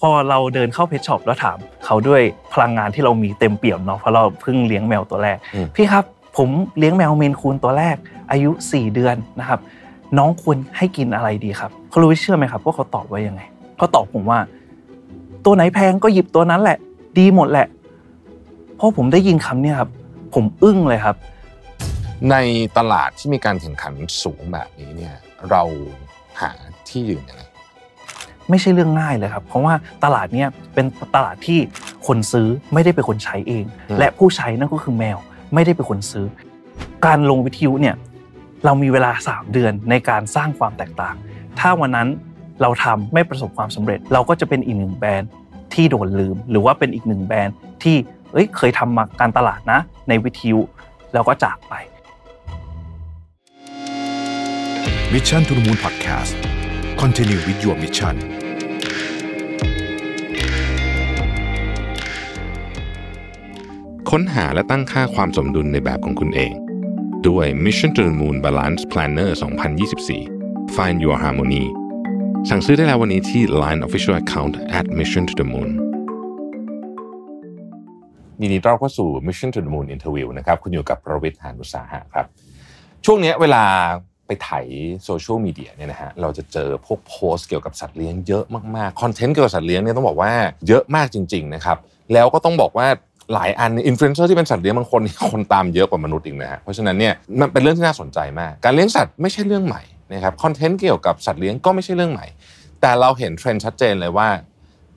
พอเราเดินเข้า pet shop แล้วถามเขาด้วยพลังงานที่เรามีเต็มเปี่ยมเนาะเพราะเราเพิ่งเลี้ยงแมวตัวแรกอืมพี่ครับผมเลี้ยงแมว Maine Coon ตัวแรก อายุ 4 เดือนนะครับ น้องควรให้กินอะไรดีครับเขารู้เชื่อไหมครับว่าเขาตอบว่ายังไงเขาตอบผมว่า ตัวไหนแพงก็หยิบตัวนั้นแหละ ดีหมดแหละพอผมได้ยินคำเนี้ยครับ ผมอึ้งเลยครับ ในตลาดที่มีการแข่งขันสูงแบบนี้เนี่ย เราหาที่ยืนยังไง ไม่ใช่เรื่องง่ายเลยครับ เพราะว่าตลาดเนี้ยเป็นตลาดที่คนซื้อไม่ได้เป็นคนใช้เองอืมและผู้ใช้นั่นก็คือแมวไม่ได้เป็นคนซื้อ การลงวิทยุเนี่ยเรามีเวลา 3 เดือนในการสร้างความแตกต่าง ถ้าวันนั้นเราทำไม่ประสบความสำเร็จ เราก็จะเป็นอีกหนึ่งแบรนด์ที่โดนลืม หรือว่าเป็นอีกหนึ่งแบรนด์ที่เอ้ยเคยทำมาการตลาดนะ ในวิทยุแล้วก็จากไป Mission to the Moon Podcast Continue with your mission ค้นหาและตั้งค่าความสมดุลในแบบของคุณเอง ด้วย Mission to the Moon Balance Planner 2024 Find Your Harmony สั่งซื้อได้แล้ววันนี้ที่ Line Official Account at Mission to the Moon ยินดีต้อนรับเข้าสู่ Mission to the Moon Interview นะครับ คุณอยู่กับประวิทย์หานุสาหะครับ ช่วงเนี้ยเวลา ไปไถโซเชียลมีเดียเนี่ยนะฮะเราจะเจอพวกโพสต์เกี่ยวกับสัตว์เลี้ยงเยอะมากๆคอนเทนต์เกี่ยวกับสัตว์เลี้ยงเนี่ยต้องบอกว่าเยอะมากจริงๆนะครับแล้วก็ต้องบอกว่าหลายอันอินฟลูเอนเซอร์ที่เป็นสัตว์เลี้ยงบางคนนี่คนตามเยอะกว่ามนุษย์อีกนะฮะเพราะฉะนั้นเนี่ยมันเป็นเรื่องที่น่าสนใจมาก การเลี้ยงสัตว์ไม่ใช่เรื่องใหม่นะครับคอนเทนต์เกี่ยวกับสัตว์เลี้ยงก็ไม่ใช่เรื่องใหม่ แต่เราเห็นเทรนด์ชัดเจนเลยว่า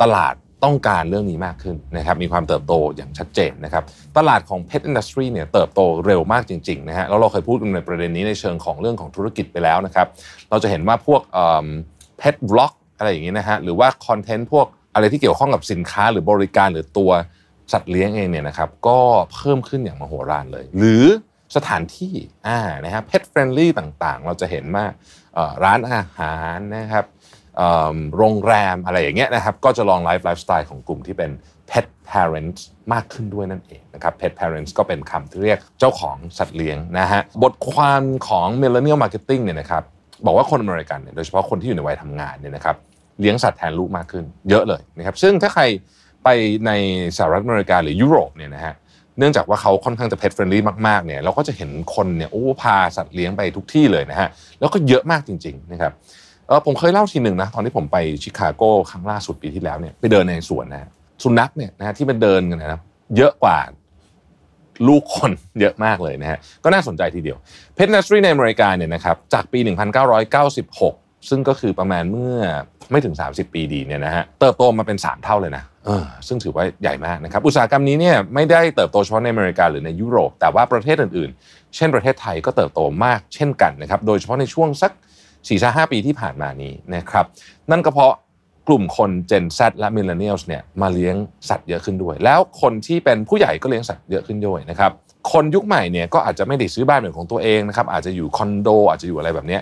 ตลาด ต้องการเรื่องนี้มากขึ้นนะครับมีความเติบโตอย่างชัดเจนนะครับตลาดของ Pet Industry เนี่ยเติบโตเร็วมากจริงๆนะฮะแล้วเราเคยพูดกันในประเด็นนี้ในเชิงของเรื่องของธุรกิจไปแล้วนะครับเราจะเห็นว่าพวกเอิ่ม Pet Vlog อะไรอย่างนี้นะฮะหรือว่าคอนเทนต์พวกอะไรที่เกี่ยวข้องกับสินค้าหรือบริการหรือตัวสัตว์เลี้ยงเองเนี่ยนะครับก็เพิ่มขึ้นอย่างมโหฬารเลย หรือสถานที่อ่านะฮะ Pet Friendly ต่างๆ เราจะเห็นว่าร้านอาหารนะครับ โรงแรมอะไรอย่างเงี้ยนะครับ ก็จะลองไลฟ์ไลฟ์สไตล์ของกลุ่มที่เป็น pet parents มากขึ้นด้วยนั่นเองนะครับ pet parents ก็เป็นคำที่เรียกเจ้าของสัตว์เลี้ยงนะฮะ บทความของ millennial marketing เนี่ยนะครับบอกว่าคนอเมริกันเนี่ยโดยเฉพาะคนที่อยู่ในวัยทำงานเนี่ยนะครับเลี้ยงสัตว์แทนลูกมากขึ้นเยอะเลยนะครับ ซึ่งถ้าใครไปในสหรัฐอเมริกาหรือยุโรปเนี่ยนะฮะเนื่องจากว่าเขาค่อนข้างจะ pet friendly มากๆเนี่ยเราก็จะเห็นคนเนี่ยโอ้พาสัตว์เลี้ยงไปทุกที่เลยนะฮะแล้วก็เยอะมากจริงๆนะครับ ออผมเคยเล่าทีหนึ่งนะตอนที่ผมไปชิคาโกครั้งล่าสุดปีที่แล้วเนี่ยไปเดินในสวนนะสุนัขเนี่ยนะฮะที่มันเดินกันนะเยอะกว่าลูกคนเยอะมากเลยนะฮะก็น่าสนใจทีเดียวเพ t นัสทรีในอเมริกาเนี่ยนะครับจากปี 1996 ซึ่งก็คือประมาณเมื่อไม่ถึง 30 ปีดีเนี่ยนะฮะเติบโตมาเป็น 3 เท่าเลยนะเออซึ่งถือว่าใหญ่มากนะครับอุตสาหกรรมนี้เนี่ยไม่ได้เติบโตเฉพาะในอเมริกาหรือในยุโรป แต่ว่าประเทศอื่นๆ เช่นประเทศไทยก็เติบโตมากเช่นกันนะครับโดยเฉพาะในช่วงสัก 4ี่ห้าปีที่ผ่านมานี้นะครับนั่นก็เพราะกลุ่มคน Gen Z และ Millennials เนี่ยมาเลี้ยงสัตว์เยอะขึ้นด้วย แล้วคนที่เป็นผู้ใหญ่ก็เลี้ยงสัตว์เยอะขึ้นด้วยนะครับคนยุคใหม่เนี่ยก็อาจจะไม่ได้ซื้อบ้านเป็นของตัวเองนะครับอาจจะอยู่คอนโดอาจจะอยู่อะไรแบบนี้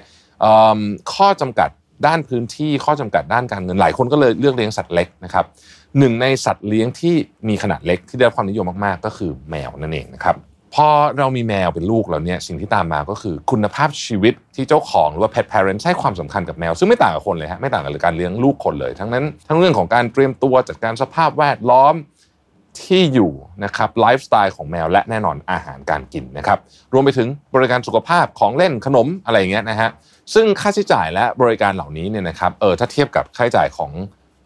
ข้อจำกัดด้านพื้นที่ข้อจำกัดด้านการเงินหลายคนก็เลยเลือกเลี้ยงสัตว์เล็กนะครับหนึ่งในสัตว์เลี้ยงที่มีขนาดเล็กที่ได้รับความนิยมมากๆ ก็คือแมวนั่นเองนะครับ พอเรามีแมวเป็นลูกแล้วเนี่ยสิ่งที่ตามมาก็คือคุณภาพชีวิตที่เจ้าของหรือว่า pet parent ให้ความสำคัญกับแมว ซึ่งไม่ต่างกับคนเลยฮะไม่ต่างกับการเลี้ยงลูกคนเลย ทั้งนั้นทั้งเรื่องของการเตรียมตัวจัดการสภาพแวดล้อมที่อยู่นะครับไลฟ์สไตล์ของแมวและแน่นอนอาหารการกินนะครับรวมไปถึงบริการสุขภาพของเล่นขนมอะไรอย่างเงี้ยนะฮะซึ่งค่าใช้จ่ายและบริการเหล่านี้เนี่ยนะครับเออถ้าเทียบกับค่าใช้จ่ายของ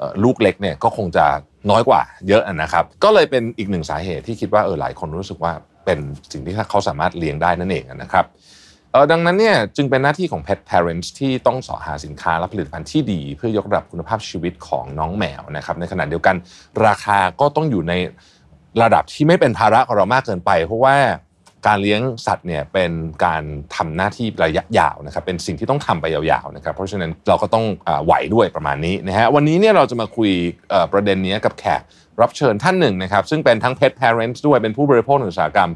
ออลูกเล็กเนี่ยก็คงจะน้อยกว่าเยอะนะครับ ก็เลยเป็นอีกหนึ่งสาเหตุที่คิดว่าเออหลายคนรู้สึกว่า เป็นสิ่งที่เขาสามารถเลี้ยงได้นั่นเองนะครับดังนั้นเนี่ยจึงเป็นหน้าที่ของ pet parents ที่ต้องสอหาสินค้าและผลิตภัณฑ์ที่ดี เพื่อยกระดับคุณภาพชีวิตของน้องแมวนะครับในขณะเดียวกันราคาก็ต้องอยู่ในระดับที่ไม่เป็นภาระของเรามากเกินไป เพราะว่าการเลี้ยงสัตว์เนี่ยเป็นการทำหน้าที่ระยะยาวนะครับเป็นสิ่งที่ต้องทำไปยาวๆนะครับเพราะฉะนั้นเราก็ต้องอไหวด้วยประมาณนี้นะฮะวันนี้เนี่ยเราจะมาคุยประเด็นนี้กับแขก รับเชิญท่านหนึ่งนะครับ ซึ่งเป็นทั้ง pet parents ด้วยเป็นผู้บริโภคในอุตสาหกรรม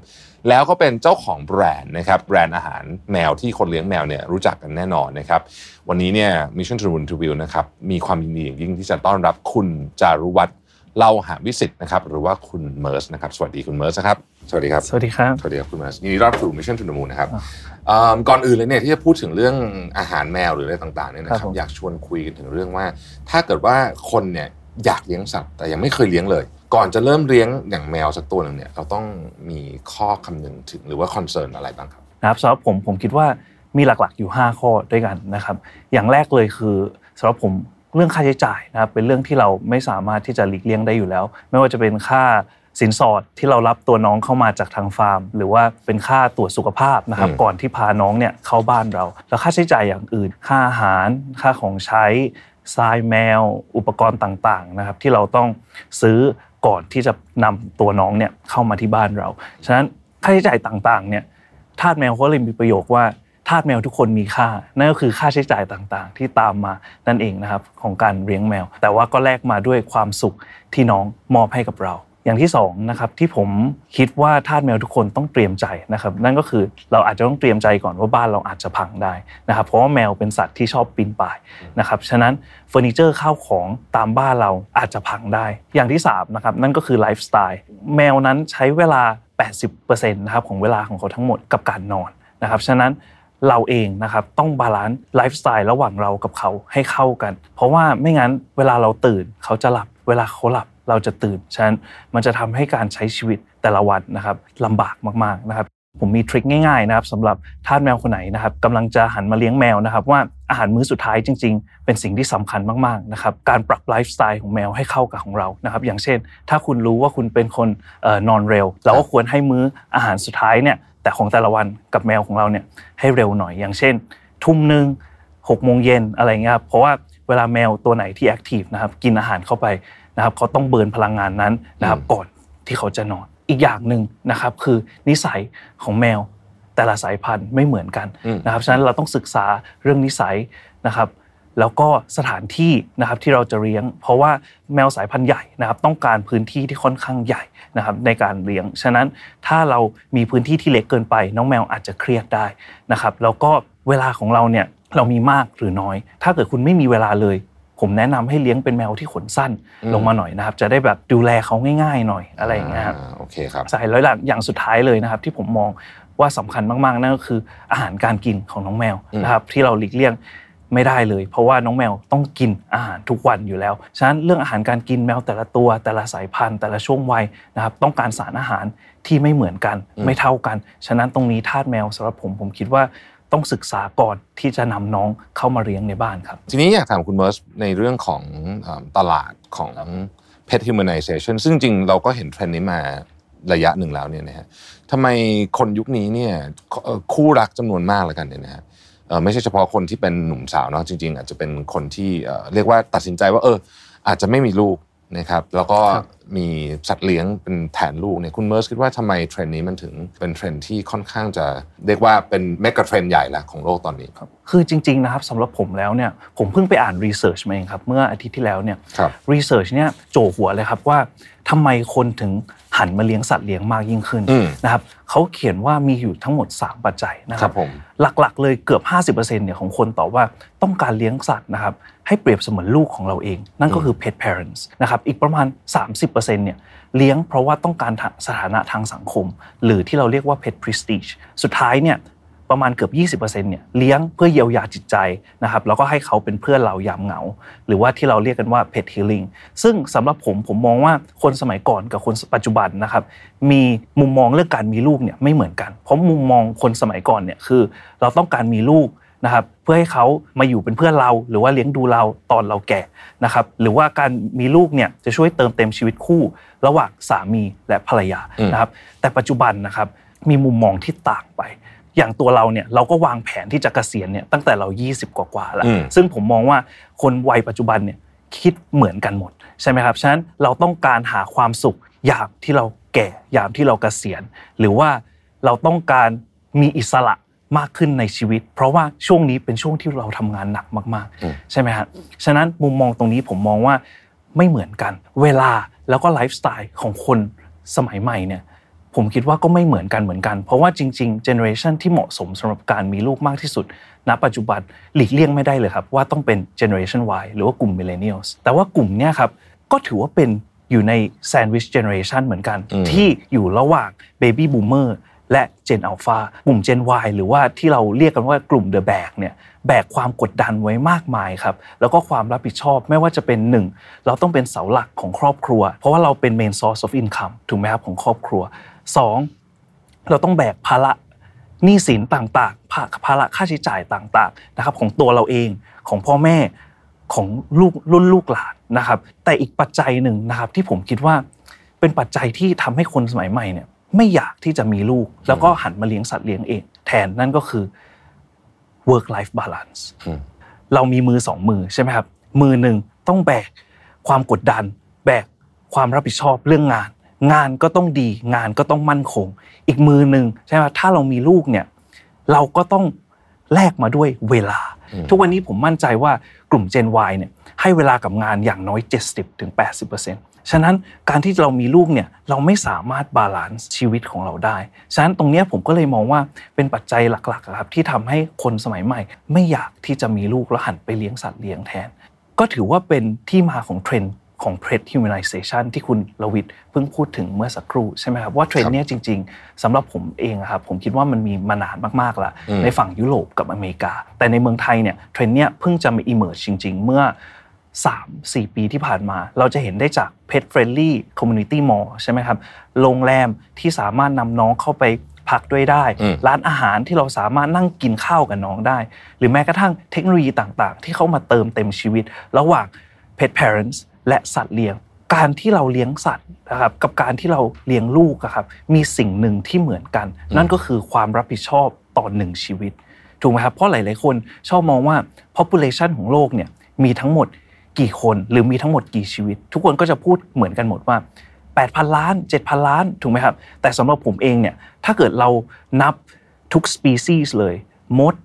แล้วก็เป็นเจ้าของแบรนด์นะครับแบรนด์อาหารแมวที่คนเลี้ยงแมวเนี่ยรู้จักกันแน่นอนนะครับ วันนี้เนี่ย Mission to the Moon Interview นะครับมีความยินดีอย่างยิ่งที่จะต้อนรับคุณจารุวัฒน์เล่าหาวิสิตนะครับหรือว่าคุณเมิร์สนะครับสวัสดีคุณเมิร์สนะครับสวัสดีครับ สวัสดีครับ สวัสดีครับคุณเมิร์สยินดีต้อนรับสู่ Mission to the Moon นะครับเอิ่มก่อนอื่นเลยเนี่ยที่จะพูดถึงเรื่องอาหารแมวหรืออะไรต่างๆเนี่ยนะคครับผมอยากชวนคุยกันถึงเรื่องว่า ถ้าเกิดว่าคนเนี่ย อยากเลี้ยงสัตว์แต่ยังไม่เคยเลี้ยงเลย ก่อนจะเริ่มเลี้ยงอย่างแมวสักตัวหนึ่งเนี่ยเราต้องมีข้อคำนึงถึงหรือว่า concern อะไรบ้างครับนะครับสำหรับผมผมคิดว่ามีหลักๆอยู่ 5 ข้อด้วยกันนะครับ อย่างแรกเลยคือสำหรับผมเรื่องค่าใช้จ่ายนะครับเป็นเรื่องที่เราไม่สามารถที่จะหลีกเลี่ยงได้อยู่แล้ว ไม่ว่าจะเป็นค่าสินสอดที่เรารับตัวน้องเข้ามาจากทางฟาร์ม หรือว่าเป็นค่าตรวจสุขภาพนะครับอืมก่อนที่พาน้องเนี่ยเข้าบ้านเรา แล้วค่าใช้จ่ายอย่างอื่น ค่าอาหาร ค่าของใช้ ทรายแมว อุปกรณ์ต่างๆนะครับที่เราต้องซื้อก่อนที่จะนำตัวน้องเนี่ยเข้ามาที่บ้านเรา ฉะนั้นค่าใช้จ่ายต่างๆเนี่ยทาสแมวเขาเลยมีประโยคว่าทาสแมวทุกคนมีค่า นั่นก็คือค่าใช้จ่ายต่างๆ ที่ตามมานั่นเองนะครับของการเลี้ยงแมว แต่ว่าก็แลกมาด้วยความสุขที่น้องมอบให้กับเรา อย่างที่สองนะครับที่ผมคิดว่าทาสแมวทุกคนต้องเตรียมใจนะครับนั่นก็คือเราอาจจะต้องเตรียมใจก่อนว่าบ้านเราอาจจะพังได้นะครับเพราะว่าแมวเป็นสัตว์ที่ชอบปีนป่ายนะครับฉะนั้นเฟอร์นิเจอร์ข้าวของตามบ้านเราอาจจะพังได้ อย่างที่สามนะครับนั่นก็คือไลฟ์สไตล์แมวนั้นใช้เวลา 80%นะครับของเวลาของเขาทั้งหมดกับการนอนนะครับฉะนั้นเราเองนะครับต้อง balance ไลฟ์สไตล์ระหว่างเรากับเขาให้เข้ากัน เพราะว่าไม่งั้นเวลาเราตื่นเขาจะหลับเวลาเขาหลับ เราจะตื่นฉะนั้นมันจะทำให้การใช้ชีวิตแต่ละวันนะครับลำบากมากๆนะครับผมมีทริคง่ายๆนะครับสำหรับทาสแมวคนไหนนะครับกำลังจะหันมาเลี้ยงแมวนะครับ ว่าอาหารมื้อสุดท้ายจริง ๆ เป็นสิ่งที่สำคัญมากๆนะครับการปรับไลฟ์สไตล์ของแมวให้เข้ากับของเรานะครับ อย่างเช่น ถ้าคุณรู้ว่าคุณเป็นคนออนอนเร็วเราก็ควรให้มื้ออาหารสุดท้ายเนี่ยแต่ของแต่ละวันกับแมวของเราเนี่ยให้เร็วหน่อย อย่างเช่น ทุ่มหนึ่งหกโมงเย็นอะไรเงี้ยครับเพราะว่าเวลาแมวตัวไหนที่ active นะครับกินอาหารเข้าไป นะครับเขาต้อง burn พลังงานนั้นนะครับอืมก่อนที่เขาจะนอน อีกอย่างหนึ่งนะครับคือนิสัยของแมวแต่ละสายพันธุ์ไม่เหมือนกันอืมนะครับฉะนั้นเราต้องศึกษาเรื่องนิสัยนะครับแล้วก็สถานที่นะครับที่เราจะเลี้ยง เพราะว่าแมวสายพันธุ์ใหญ่นะครับต้องการพื้นที่ที่ค่อนข้างใหญ่นะครับในการเลี้ยง ฉะนั้นถ้าเรามีพื้นที่ที่เล็กเกินไป น้องแมวอาจจะเครียดได้นะครับแล้วก็เวลาของเราเนี่ยเรามีมากหรือน้อย ถ้าเกิดคุณไม่มีเวลาเลย ผมแนะนำให้เลี้ยงเป็นแมวที่ขนสั้นอืมลงมาหน่อยนะครับ จะได้แบบดูแลเขาง่ายๆหน่อยอะไรอย่างเงี้ยครับอ่าโอเคครับใช่แล้วหลังอย่างสุดท้ายเลยนะครับ ที่ผมมองว่าสำคัญมากๆนั่นก็คืออาหารการกินของน้องแมวอืมนะครับ ที่เราหลีกเลี่ยงไม่ได้เลย เพราะว่าน้องแมวต้องกินอาหารทุกวันอยู่แล้ว ฉะนั้นเรื่องอาหารการกินแมวแต่ละตัว แต่ละสายพันธุ์ แต่ละช่วงวัยนะครับ ต้องการสารอาหารที่ไม่เหมือนกัน ไม่เท่ากัน ฉะนั้นตรงนี้ทาสแมวสำหรับผมผมคิดว่า ต้องศึกษาก่อนที่จะนำน้องเข้ามาเลี้ยงในบ้านครับ ทีนี้อยากถามคุณเมิร์สในเรื่องของเอิ่มตลาดของ pet humanization ซึ่งจริงๆเราก็เห็นเทรนด์นี้มาระยะหนึ่งแล้วเนี่ยนะฮะทำไมคนยุคนี้เนี่ยเอ่อคู่รักจำนวนมากแล้วกันเนี่ยนะฮะเอ่อไม่ใช่เฉพาะคนที่เป็นหนุ่มสาวเนาะจริง ๆ อาจจะเป็นคนที่เอ่อเรียกว่าตัดสินใจว่าเอออาจจะไม่มีลูก นะครับแล้วก็ครับมีสัตว์เลี้ยงเป็นแทนลูกเนี่ยคุณเมิร์สคิดว่าทำไมเทรนด์นี้มันถึงเป็นเทรนด์ที่ค่อนข้างจะเรียกว่าเป็นเมกะเทรนด์ใหญ่ละของโลกตอนนี้คือจริงๆนะครับสำหรับผมแล้วเนี่ยผมเพิ่งไปอ่าน research มาเองครับเมื่ออาทิตย์ที่แล้วเนี่ยครับ research เนี่ยจั่วหัวเลยครับว่าทำไมคนถึง หันมาเลี้ยงสัตว์เลี้ยงมากยิ่งขึ้นอืมนะครับเขาเขียนว่ามีอยู่ทั้งหมด 3 ปัจจัยนะครับครับผมหลักๆ เลยเกือบ 50%เนี่ยของคนตอบว่าต้องการเลี้ยงสัตว์นะครับให้เปรียบเสมือนลูกของเราเอง นั่นก็คือ pet parents นะครับอีกประมาณ 30%เนี่ยเลี้ยงเพราะว่าต้องการสถานะทางสังคม หรือที่เราเรียกว่า pet prestige สุดท้ายเนี่ย ประมาณเกือบ 20%เนี่ยเลี้ยงเพื่อเยียวยาจิตใจนะครับแล้วก็ให้เขาเป็นเพื่อนเรายามเหงา หรือว่าที่เราเรียกกันว่า pet healing ซึ่งสำหรับผมผมมองว่าคนสมัยก่อนกับคนปัจจุบันนะครับมีมุมมองเรื่องการมีลูกเนี่ยไม่เหมือนกัน เพราะมุมมองคนสมัยก่อนเนี่ยคือ เราต้องการมีลูกนะครับเพื่อให้เขามาอยู่เป็นเพื่อนเราหรือว่าเลี้ยงดูเราตอนเราแก่นะครับหรือว่าการมีลูกเนี่ยจะช่วยเติมเต็มชีวิตคู่ ระหว่างสามีและภรรยาอืมนะครับแต่ปัจจุบันนะครับมีมุมมองที่ต่างไป อย่างตัวเราเนี่ยเราก็วางแผนที่จะเกษียณเนี่ยตั้งแต่เรา 20 กว่าๆแล้วอืมซึ่งผมมองว่าคนวัยปัจจุบันเนี่ยคิดเหมือนกันหมดใช่ไหมครับ ฉะนั้นเราต้องการหาความสุขยามที่เราแก่ยามที่เราเกษียณ หรือว่าเราต้องการมีอิสระมากขึ้นในชีวิต เพราะว่าช่วงนี้เป็นช่วงที่เราทำงานหนักมากอืมๆใช่ไหมฮะฉะนั้นมุมมองตรงนี้ผมมองว่าไม่เหมือนกัน เวลาแล้วก็ไลฟ์สไตล์ของคนสมัยใหม่เนี่ย ผมคิดว่าก็ไม่เหมือนกันเหมือนกัน เพราะว่าจริงๆเจเนอเรชันที่เหมาะสมสำหรับการมีลูกมากที่สุด ณ ปัจจุบันหลีกเลี่ยงไม่ได้เลยครับ ว่าต้องเป็นเจเนอเรชัน Y หรือว่ากลุ่ม Millennials แต่ว่ากลุ่มเนี้ยครับก็ถือว่าเป็นอยู่ใน Sandwich Generation เหมือนกันอืมที่อยู่ระหว่าง Baby Boomer และ Gen Alpha กลุ่ม Gen Y หรือว่าที่เราเรียกกันว่ากลุ่ม The Bag เนี่ยแบกความกดดันไว้มากมายครับ แล้วก็ความรับผิดชอบไม่ว่าจะเป็นหนึ่งเราต้องเป็นเสาหลักของครอบครัว เพราะว่าเราเป็น main source of income ถูกไหมครับของครอบครัว สองเราต้องแบกภาระหนี้สินต่างๆภาภาระค่าใช้จ่ายต่างๆนะครับ ของตัวเราเองของพ่อแม่ของลูกรุ่นลูกหลานนะครับ แต่อีกปัจจัยหนึ่งนะครับ ที่ผมคิดว่าเป็นปัจจัยที่ทำให้คนสมัยใหม่เนี่ย ไม่อยากที่จะมีลูก แล้วก็หันมาเลี้ยงสัตว์เลี้ยงเอง แทนนั่นก็คือ work life balance อืมเรามีมือสองมือใช่ไหมครับ มือหนึ่งต้องแบกความกดดัน แบกความรับผิดชอบเรื่องงาน งานก็ต้องดี งานก็ต้องมั่นคง อีกมือหนึ่งใช่ไหมถ้าเรามีลูกเนี่ยเราก็ต้องแลกมาด้วยเวลาอืมทุกวันนี้ผมมั่นใจว่ากลุ่ม Gen Y เนี่ยให้เวลากับงานอย่างน้อย 70-80%ถึง80%ฉะนั้นการที่เรามีลูกเนี่ยเราไม่สามารถ balance ชีวิตของเราได้ ฉะนั้นตรงเนี้ยผมก็เลยมองว่าเป็นปัจจัยหลักๆอะครับที่ทำให้คนสมัยใหม่ ไม่อยากที่จะมีลูกแล้วหันไปเลี้ยงสัตว์เลี้ยงแทน ก็ถือว่าเป็นที่มาของเทรนด์ ของ pet humanization ที่คุณลวิทย์เพิ่งพูดถึงเมื่อสักครู่ใช่ไหมครับว่าเทรนด์เนี้ยจริง ๆสำหรับผมเองอะครับผมคิดว่ามันมีมานานมากๆแล้วอืมในฝั่งยุโรปกับอเมริกา แต่ในเมืองไทยเนี่ยเทรนด์เนี้ยเพิ่งจะมา emerge จริง ๆ เมื่อ3-4 ปีที่ผ่านมา เราจะเห็นได้จาก pet friendly community mall ใช่ไหมครับโรงแรมที่สามารถนำน้องเข้าไปพักด้วยได้อืมร้านอาหารที่เราสามารถนั่งกินข้าวกับน้องได้ หรือแม้กระทั่งเทคโนโลยีต่างๆ ที่เข้ามาเติมเต็มชีวิต ระหว่าง pet parents และสัตว์เลี้ยง การที่เราเลี้ยงสัตว์นะครับกับการที่เราเลี้ยงลูกอะครับมีสิ่งหนึ่งที่เหมือนกัน นั่นก็คือความรับผิดชอบต่อหนึ่งชีวิตถูกไหมครับเพราะหลาย ๆ คนชอบมองว่า population ของโลกเนี่ยมีทั้งหมดกี่คนหรือมีทั้งหมดกี่ชีวิต ทุกคนก็จะพูดเหมือนกันหมดว่า 8,000 ล้าน 7,000 ล้านถูกไหมครับ แต่สำหรับผมเองเนี่ยถ้าเกิดเรานับทุกสปีซีส์เลย มด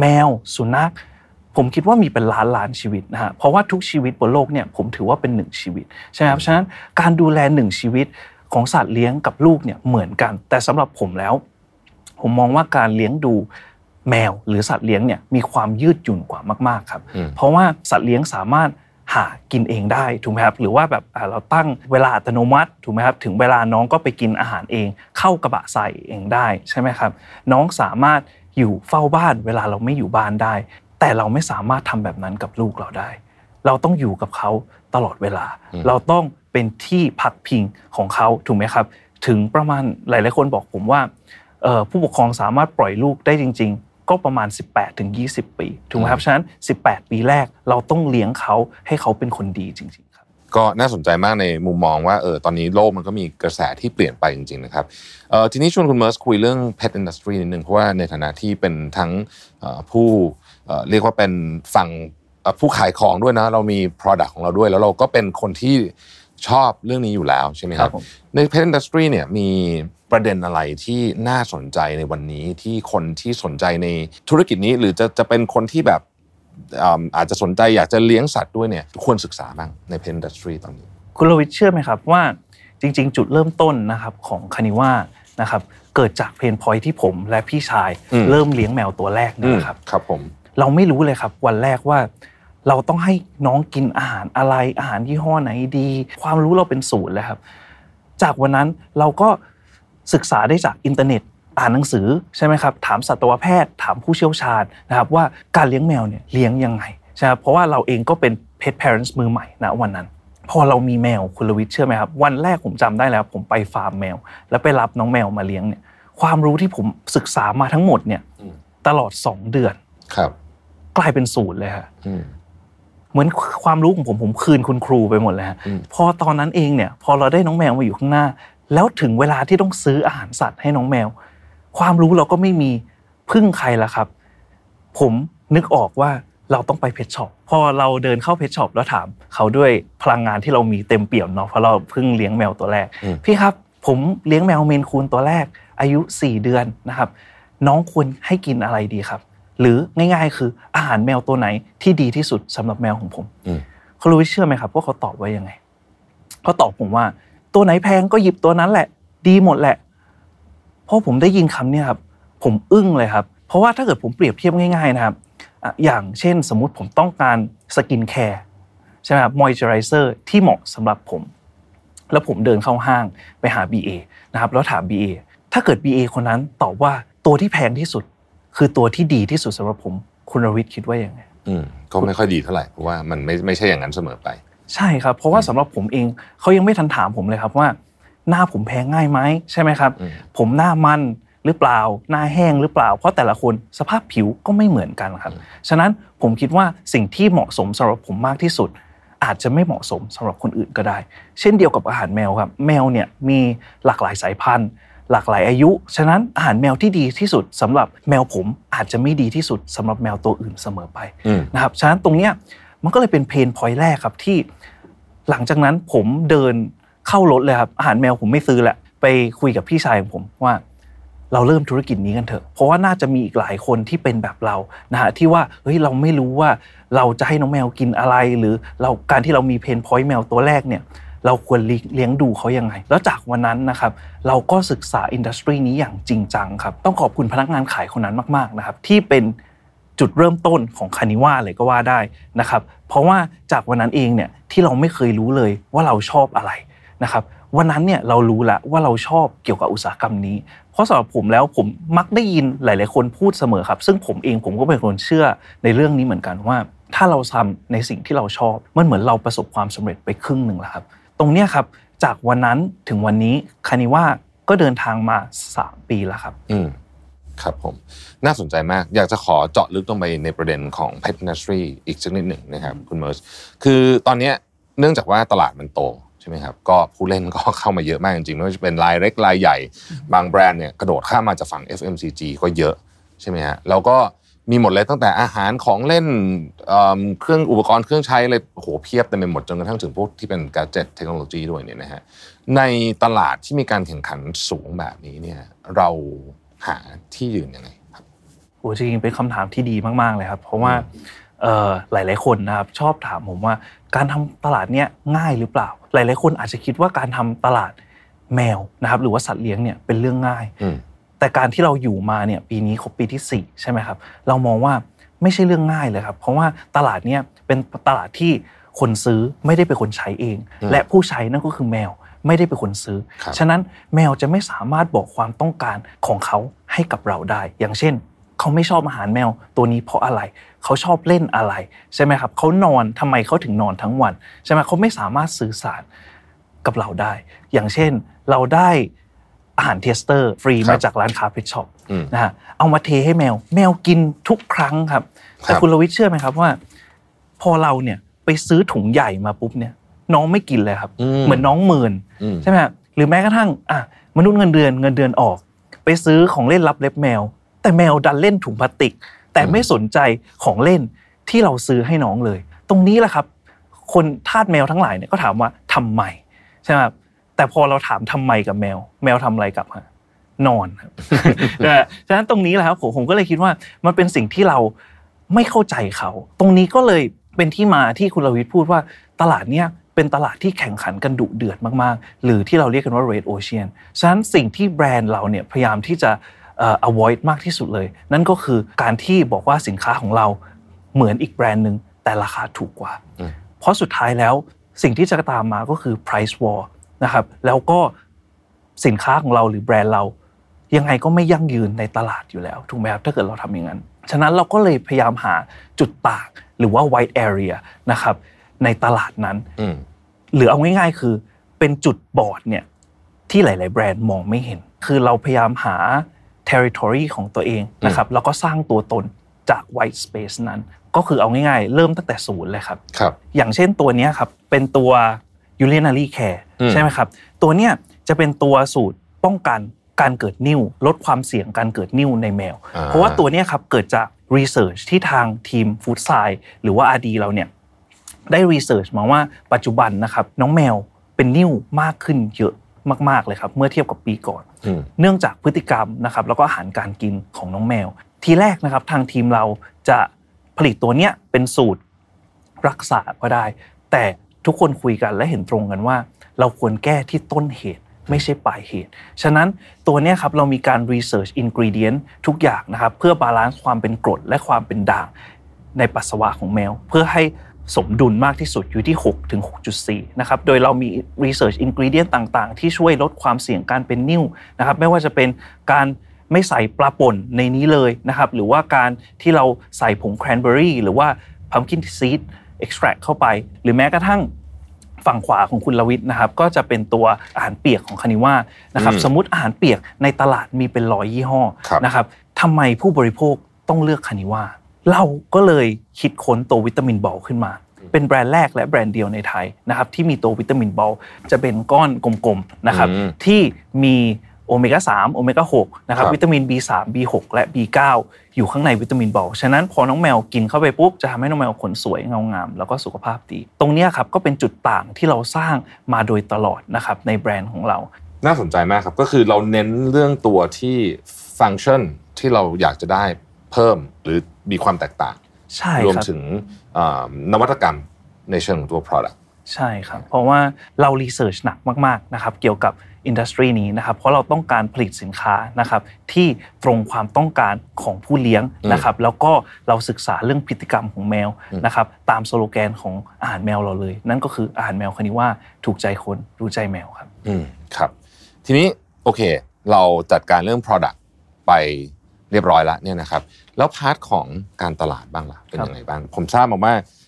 แมว สุนัข ผมคิดว่ามีเป็นล้านล้านชีวิตนะฮะเพราะว่าทุกชีวิตบนโลกเนี่ยผมถือว่าเป็นหนึ่งชีวิตใช่ไหมครับฉะนั้นการดูแลหนึ่งชีวิตของสัตว์เลี้ยงกับลูกเนี่ยเหมือนกัน แต่สำหรับผมแล้ว ผมมองว่าการเลี้ยงดูแมวหรือสัตว์เลี้ยงเนี่ยมีความยืดหยุ่นกว่ามากๆครับอืมเพราะว่าสัตว์เลี้ยงสามารถหากินเองได้ถูกไหมครับหรือว่าแบบอ่าเราตั้งเวลาอัตโนมัติถูกไหมครับถึงเวลาน้องก็ไปกินอาหารเอง เข้ากระบะใส่เองได้ใช่ไหมครับน้องสามารถอยู่เฝ้าบ้านเวลาเราไม่อยู่บ้านได้ แต่เราไม่สามารถทำแบบนั้นกับลูกเราได้ เราต้องอยู่กับเขาตลอดเวลาอืมเราต้องเป็นที่พักพิงของเขาถูกไหมครับ ถึงประมาณหลาย ๆ คนบอกผมว่าเอ่อผู้ปกครองสามารถปล่อยลูกได้จริง ๆ ก็ประมาณ 18ถึง20 ปีถูกไหมครับฉะนั้น 18 ปีแรกเราต้องเลี้ยงเขาให้เขาเป็นคนดีจริง ๆ ครับ ก็น่าสนใจมากในมุมมองว่าเออตอนนี้โลกมันก็มีกระแสที่เปลี่ยนไปจริง ๆ นะครับเออทีนี้ชวนคุณเมิร์สคุยเรื่อง pet industry นิดนึงเพราะว่าในฐานะที่เป็นทั้งเอ่อผู้ เอ่อเรียกว่าเป็นฝั่งเอ่อผู้ขายของด้วยนะ เรามี product ของเราด้วย แล้วเราก็เป็นคนที่ชอบเรื่องนี้อยู่แล้วใช่ไหมครับครับผมใน pet industry เนี่ยมีประเด็นอะไรที่น่าสนใจในวันนี้ที่คนที่สนใจในธุรกิจนี้หรือจะจะเป็นคนที่แบบอ่าอาจจะสนใจอยากจะเลี้ยงสัตว์ด้วยเนี่ยควรศึกษาบ้างใน pet industry ตอนนี้ คุณรวิศเชื่อไหมครับว่าจริง ๆ จุดเริ่มต้นนะครับของ Kaniva นะครับเกิดจาก pain point ที่ผมและพี่ชายอืมเริ่มเลี้ยงแมวตัวแรกนี่แหละครับครับผม เราไม่รู้เลยครับ วันแรกว่า เราต้องให้น้องกินอาหารอะไรอาหารยี่ห้อไหนดี ความรู้เราเป็นศูนย์เลยครับ จากวันนั้นเราก็ศึกษาได้จากอินเทอร์เน็ตอ่านหนังสือใช่ไหมครับถามสัตวแพทย์ ถามผู้เชี่ยวชาญนะครับว่าการเลี้ยงแมวเนี่ยเลี้ยงยังไงใช่ไหมเพราะว่าเราเองก็เป็น pet parents มือใหม่นะวันนั้น พอเรามีแมวคุณลวิทย์เชื่อไหมครับ วันแรกผมจำได้แล้ว ผมไปฟาร์มแมว แล้วไปรับน้องแมวมาเลี้ยงเนี่ยความรู้ที่ผมศึกษามาทั้งหมดเนี่ยอืมตลอด 2 เดือนครับ กลายเป็นศูนย์เลยฮะอืมเหมือนความรู้ของผมผมคืนคุณครูไปหมดเลยฮะอืมพอตอนนั้นเองเนี่ย พอเราได้น้องแมวมาอยู่ข้างหน้า แล้วถึงเวลาที่ต้องซื้ออาหารสัตว์ให้น้องแมว ความรู้เราก็ไม่มีพึ่งใครละครับ ผมนึกออกว่าเราต้องไป pet shop พอเราเดินเข้า pet shop แล้วถาม เขาด้วยพลังงานที่เรามีเต็มเปี่ยมเนาะเพราะเราเพิ่งเลี้ยงแมวตัวแรกอืมพี่ครับ ผมเลี้ยงแมวเมนคูนตัวแรก อายุ 4 เดือนนะครับ น้องควรให้กินอะไรดีครับ หรือง่าย ๆ คืออาหารแมวตัวไหนที่ดีที่สุดสำหรับแมวของผมอืมเขารู้เชื่อไหมครับว่าเขาตอบว่ายังไงเขาตอบผมว่า ตัวไหนแพงก็หยิบตัวนั้นแหละ ดีหมดแหละพอผมได้ยินคำเนี่ยครับผมอึ้งเลยครับ เพราะว่าถ้าเกิดผมเปรียบเทียบง่ายๆนะครับอะอย่างเช่นสมมุติผมต้องการสกินแคร์ใช่ไหมครับมอยเจอไรเซอร์ที่เหมาะสำหรับผม แล้วผมเดินเข้าห้างไปหา BA นะครับแล้วถาม BA ถ้าถ้าเกิด BA คนนั้นตอบว่าตัวที่แพงที่สุด คือตัวที่ดีที่สุดสำหรับผม คุณรวิทย์คิดว่ายังไงอืมก็ไม่ค่อยดีเท่าไหร่เพราะว่ามันไม่ไม่ใช่อย่างนั้นเสมอไป ใช่ครับ เพราะว่าสำหรับผมเองเขายังไม่ทันถามผมเลยครับว่า หน้าผมแพ้ง่ายไหมใช่ไหมครับอืมผมหน้ามันหรือเปล่า หน้าแห้งหรือเปล่า เพราะแต่ละคนสภาพผิวก็ไม่เหมือนกันครับ ฉะนั้นผมคิดว่าสิ่งที่เหมาะสมสำหรับผมมากที่สุด อาจจะไม่เหมาะสมสำหรับคนอื่นก็ได้ เช่นเดียวกับอาหารแมวครับ แมวเนี่ยมีหลากหลายสายพันธุ์ หลากหลายอายุ ฉะนั้นอาหารแมวที่ดีที่สุดสำหรับแมวผมอาจจะไม่ดีที่สุดสำหรับแมวตัวอื่นเสมอไปอืมนะครับฉะนั้นตรงเนี้ยมันก็เลยเป็นเพนพอยต์แรกครับที่ หลังจากนั้นผมเดินเข้ารถเลยครับอาหารแมวผมไม่ซื้อแหละไปคุยกับพี่ชายของผมว่าเราเริ่มธุรกิจนี้กันเถอะ เพราะว่าน่าจะมีอีกหลายคนที่เป็นแบบเรา นะฮะ ที่ว่า เฮ้ย เราไม่รู้ว่าเราจะให้น้องแมวกินอะไร หรือเราการที่เรามี pain point แมวตัวแรกเนี่ย เราควรเลี้ยงดูเขายังไง แล้วจากวันนั้นนะครับเราก็ศึกษา industry นี้อย่างจริงจังครับต้องขอบคุณพนักงานขายคนนั้นมากๆนะครับที่เป็นจุดเริ่มต้นของ Kaniva เลยก็ว่าได้นะครับเพราะว่าจากวันนั้นเองเนี่ยที่เราไม่เคยรู้เลยว่าเราชอบอะไรนะครับวันนั้นเนี่ยเรารู้แล้วว่าเราชอบเกี่ยวกับอุตสาหกรรมนี้ เพราะสำหรับผมแล้วผมมักได้ยินหลาย ๆ คนพูดเสมอครับ ซึ่งผมเองผมก็เป็นคนเชื่อในเรื่องนี้เหมือนกันว่า ถ้าเราทำในสิ่งที่เราชอบมันเหมือนเราประสบความสำเร็จไปครึ่งหนึ่งแล้วครับ ตรงเนี้ยครับจากวันนั้นถึงวันนี้คานิว่าก็เดินทางมา 3 ปีแล้วครับ อืมครับผมน่าสนใจมากอยากจะขอเจาะลึกลงไปในประเด็นของ pet industry อีกสักนิดหนึ่งนะครับคุณเมิร์สคือตอนเนี้ยเนื่องจากว่าตลาดมันโตใช่ไหมครับก็ผู้เล่นก็เข้ามาเยอะมากจริงๆไม่ว่าจะเป็นรายเล็กรายใหญ่ บางแบรนด์เนี่ยกระโดดข้ามมาจากฝั่ง FMCG ก็เยอะใช่ไหมฮะแล้วก็ มีหมดเลยตั้งแต่อาหารของเล่นเอิ่มเครื่องอุปกรณ์เครื่องใช้เลยโอ้โหเพียบเต็มไปหมดจนกระทั่งถึงพวกที่เป็นการ e t เทคโนโลยีด้วยเนี่ยนะฮะในตลาดที่มีการแข่งขันสูงแบบนี้เนี่ยเราหาที่ยืนยังไงครับโอ้จริงๆเป็นคำถามที่ดีมาก ๆ เลยครับ เพราะว่าเอ่อหลาย ๆ คนนะครับชอบถามผมว่าการทำตลาดเนี้ยง่ายหรือเปล่า หลาย ๆ คนอาจจะคิดว่าการทำตลาดแมวนะครับหรือว่าสัตว์เลี้ยงเนี่ยเป็นเรื่องง่ายอืม แต่การที่เราอยู่มาเนี่ยปีนี้ครบปีที่ 4 ใช่ไหมครับ เรามองว่าไม่ใช่เรื่องง่ายเลยครับ เพราะว่าตลาดเนี่ยเป็นตลาดที่คนซื้อไม่ได้เป็นคนใช้เองอืมและผู้ใช้นั่นก็คือแมวไม่ได้เป็นคนซื้อครับฉะนั้นแมวจะไม่สามารถบอกความต้องการของเขาให้กับเราได้ อย่างเช่น เขาไม่ชอบอาหารแมวตัวนี้เพราะอะไร เขาชอบเล่นอะไรใช่ไหมครับ เขานอนทำไมเขาถึงนอนทั้งวันใช่ไหมเขาไม่สามารถสื่อสารกับเราได้ อย่างเช่น เราได้ อาหาร tester ฟรีครับมาจากร้านค้า pet shop อืมนะฮะเอามาเทให้แมว แมวกินทุกครั้งครับ แต่ครับคุณลวิทย์เชื่อไหมครับว่า พอเราเนี่ยไปซื้อถุงใหญ่มาปุ๊บเนี่ย น้องไม่กินเลยครับ เหมือนน้องเมินอืมใช่ไหมฮะหรือแม้กระทั่งอะมนุษย์เงินเดือนเงินเดือนออก ไปซื้อของเล่นรับเล็บแมว แต่แมวดันเล่นถุงพลาสติก แต่ไม่สนใจของเล่นที่เราซื้อให้น้องเลย ตรงนี้แหละครับ คนทาสแมวทั้งหลายเนี่ยก็ถามว่าทำไมใช่ไหมครับ แต่พอเราถามทำไมกับแมว แมวทำอะไรกลับฮะนอนครับนะฮะฉะนั้นตรงนี้แหละครับผมผมก็เลยคิดว่ามันเป็นสิ่งที่เราไม่เข้าใจเขา ตรงนี้ก็เลยเป็นที่มาที่คุณลวิทย์พูดว่าตลาดเนี้ยเป็นตลาดที่แข่งขันกันดุเดือดมากๆ หรือที่เราเรียกกันว่า red ocean ฉะนั้นสิ่งที่แบรนด์เราเนี่ยพยายามที่จะเอ่อ avoid มากที่สุดเลย นั่นก็คือการที่บอกว่าสินค้าของเราเหมือนอีกแบรนด์หนึ่งแต่ราคาถูกกว่าอืมเพราะสุดท้ายแล้วสิ่งที่จะตามมาก็คือ price war นะครับ แล้วก็สินค้าของเราหรือแบรนด์เรา ยังไงก็ไม่ยั่งยืนในตลาดอยู่แล้วถูกไหมครับถ้าเกิดเราทำอย่างนั้น ฉะนั้นเราก็เลยพยายามหาจุดต่างหรือว่า white area นะครับ ในตลาดนั้นอืมหรือเอาง่ายๆ คือเป็นจุดบอดเนี่ยที่หลาย ๆ แบรนด์มองไม่เห็น คือเราพยายามหา territory ของตัวเองนะครับแล้วก็สร้างตัวตนจาก white space นั้น ก็คือเอาง่ายๆ เริ่มตั้งแต่ศูนย์เลยครับครับ อย่าง chen ตัวเนี้ยครับเป็นตัว urinary care อืมใช่ไหมครับ ตัวเนี้ยจะเป็นตัวสูตรป้องกันการเกิดนิ่ว ลดความเสี่ยงการเกิดนิ่วในแมวอ่าเพราะว่าตัวเนี้ยครับเกิดจาก research ที่ทางทีม Food s c i หรือว่า RD เราเนี่ยได้ research มาว่าปัจจุบันนะครับน้องแมวเป็นนิ่วมากขึ้นเยอะมากๆเลยครับ เมื่อเทียบกับปีก่อนอืมเนื่องจากพฤติกรรมนะครับแล้วก็อาหารการกินของน้องแมว ทีแรกนะครับทางทีมเราจะผลิตตัวเนี้ยเป็นสูตรรักษาก็ได้ แต่ ทุกคนคุยกันและเห็นตรงกันว่า เราควรแก้ที่ต้นเหตุไม่ใช่ปลายเหตุ ฉะนั้นตัวนี้ครับเรามีการ research ingredient ทุกอย่างนะครับเพื่อ balance ความเป็นกรดและความเป็นด่างในปัสสาวะของแมว เพื่อให้สมดุลมากที่สุดอยู่ที่ 6 ถึง 6.4 นะครับ โดยเรามี research ingredient ต่างๆ ที่ช่วยลดความเสี่ยงการเป็นนิ่วนะครับไม่ว่าจะเป็นการไม่ใส่ปลาป่นในนี้เลยนะครับหรือว่าการที่เราใส่ผง cranberry หรือว่า pumpkin seed extract เข้าไป หรือแม้กระทั่ง ฝั่งขวาของคุณลวิทย์นะครับก็จะเป็นตัวอาหารเปียกของคานิว่านะครับอืมสมมุติอาหารเปียกในตลาดมีเป็นร้อยยี่ห้อครับนะครับทำไมผู้บริโภคต้องเลือกคานิว่าเราก็เลยคิดค้นตัววิตามินบอลขึ้นมา เป็นแบรนด์แรกและแบรนด์เดียวในไทยนะครับที่มีตัววิตามินบอลจะเป็นก้อนกลมๆนะครับอืมที่มี โอเมก้า3โอเมก้า6นะครับครับวิตามิน B3 B6 และ B9 อยู่ข้างในวิตามินบอลฉะนั้นพอน้องแมวกินเข้าไปปุ๊บจะทำให้น้องแมวขนสวยเงางามแล้วก็สุขภาพดี ตรงเนี้ยครับก็เป็นจุดต่างที่เราสร้างมาโดยตลอดนะครับในแบรนด์ของเรา น่าสนใจมากครับก็คือเราเน้นเรื่องตัวที่ฟังก์ชันที่เราอยากจะได้เพิ่มหรือมีความแตกต่างใช่รวมครับถึงอ่านวัตกรรมในเชิงของตัว product ใช่ครับ เพราะว่าเรารีเสิร์ชหนักมากๆนะครับเกี่ยวกับ อินดัสทรีนี้นะครับเพราะเราต้องการผลิตสินค้านะครับที่ตรงความต้องการของผู้เลี้ยงนะครับแล้วก็เราศึกษาเรื่องพฤติกรรมของแมวนะครับตามสโลแกนของอาหารแมวเราเลย นั่นก็คืออาหารแมวคานิว่าถูกใจคนรู้ใจแมวครับอืมครับทีนี้โอเค เราจัดการเรื่อง product ไปเรียบร้อยแล้วเนี่ยนะครับแล้ว part ของการตลาดบ้างล่ะเป็นครับยังไงบ้างผมทราบมาว่า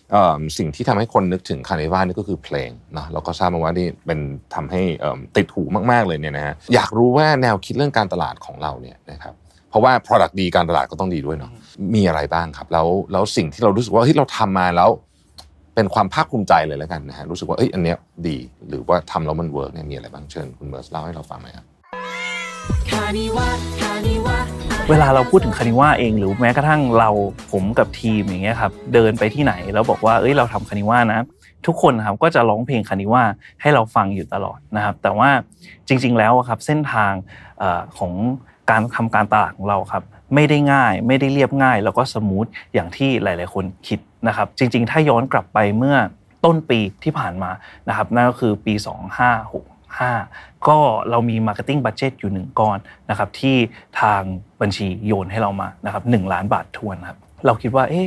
เอิ่ม สิ่งที่ทำให้คนนึกถึงคานิว่านี่ก็คือเพลงเนาะแล้วก็ทราบมาว่านี่เป็นทำให้เอิ่มติดหูมากๆเลยเนี่ยนะฮะอยากรู้ว่าแนวคิดเรื่องการตลาดของเราเนี่ยนะครับเพราะว่า product ดีการตลาดก็ต้องดีด้วยเนาะมีอะไรบ้างครับ แล้วแล้วสิ่งที่เรารู้สึกว่าเฮ้ยเราทำมาแล้ว เป็นความภาคภูมิใจเลยแล้วกันนะฮะรู้สึกว่าเอ้ยอันเนี้ยดีหรือว่าทำแล้วมัน work เนี่ยมีอะไรบ้างเชิญคุณเมิร์สเล่าให้เราฟังหน่อยครับ เวลาเราพูดถึงคานิว่าเองหรือแม้กระทั่งเราผมกับทีมอย่างเงี้ยครับเดินไปที่ไหนแล้วบอกว่าเอ้ยเราทำคานิว่านะ ทุกคนครับก็จะร้องเพลงคานิว่าให้เราฟังอยู่ตลอดนะครับ แต่ว่าจริง ๆ แล้วครับเส้นทางของการทำการตลาดของเราครับไม่ได้ง่ายไม่ได้เรียบง่าย แล้วก็สมูทอย่างที่หลาย ๆ คนคิดนะครับ จริง ๆ ถ้าย้อนกลับไปเมื่อต้นปีที่ผ่านมานะครับนั่นก็คือปี 2565 ก็เรามี Marketing Budget อยู่หนึ่งก้อนนะครับที่ทางบัญชีโยนให้เรามานะครับหนึ่งล้านบาททวนครับเราคิดว่าเอ๊ะ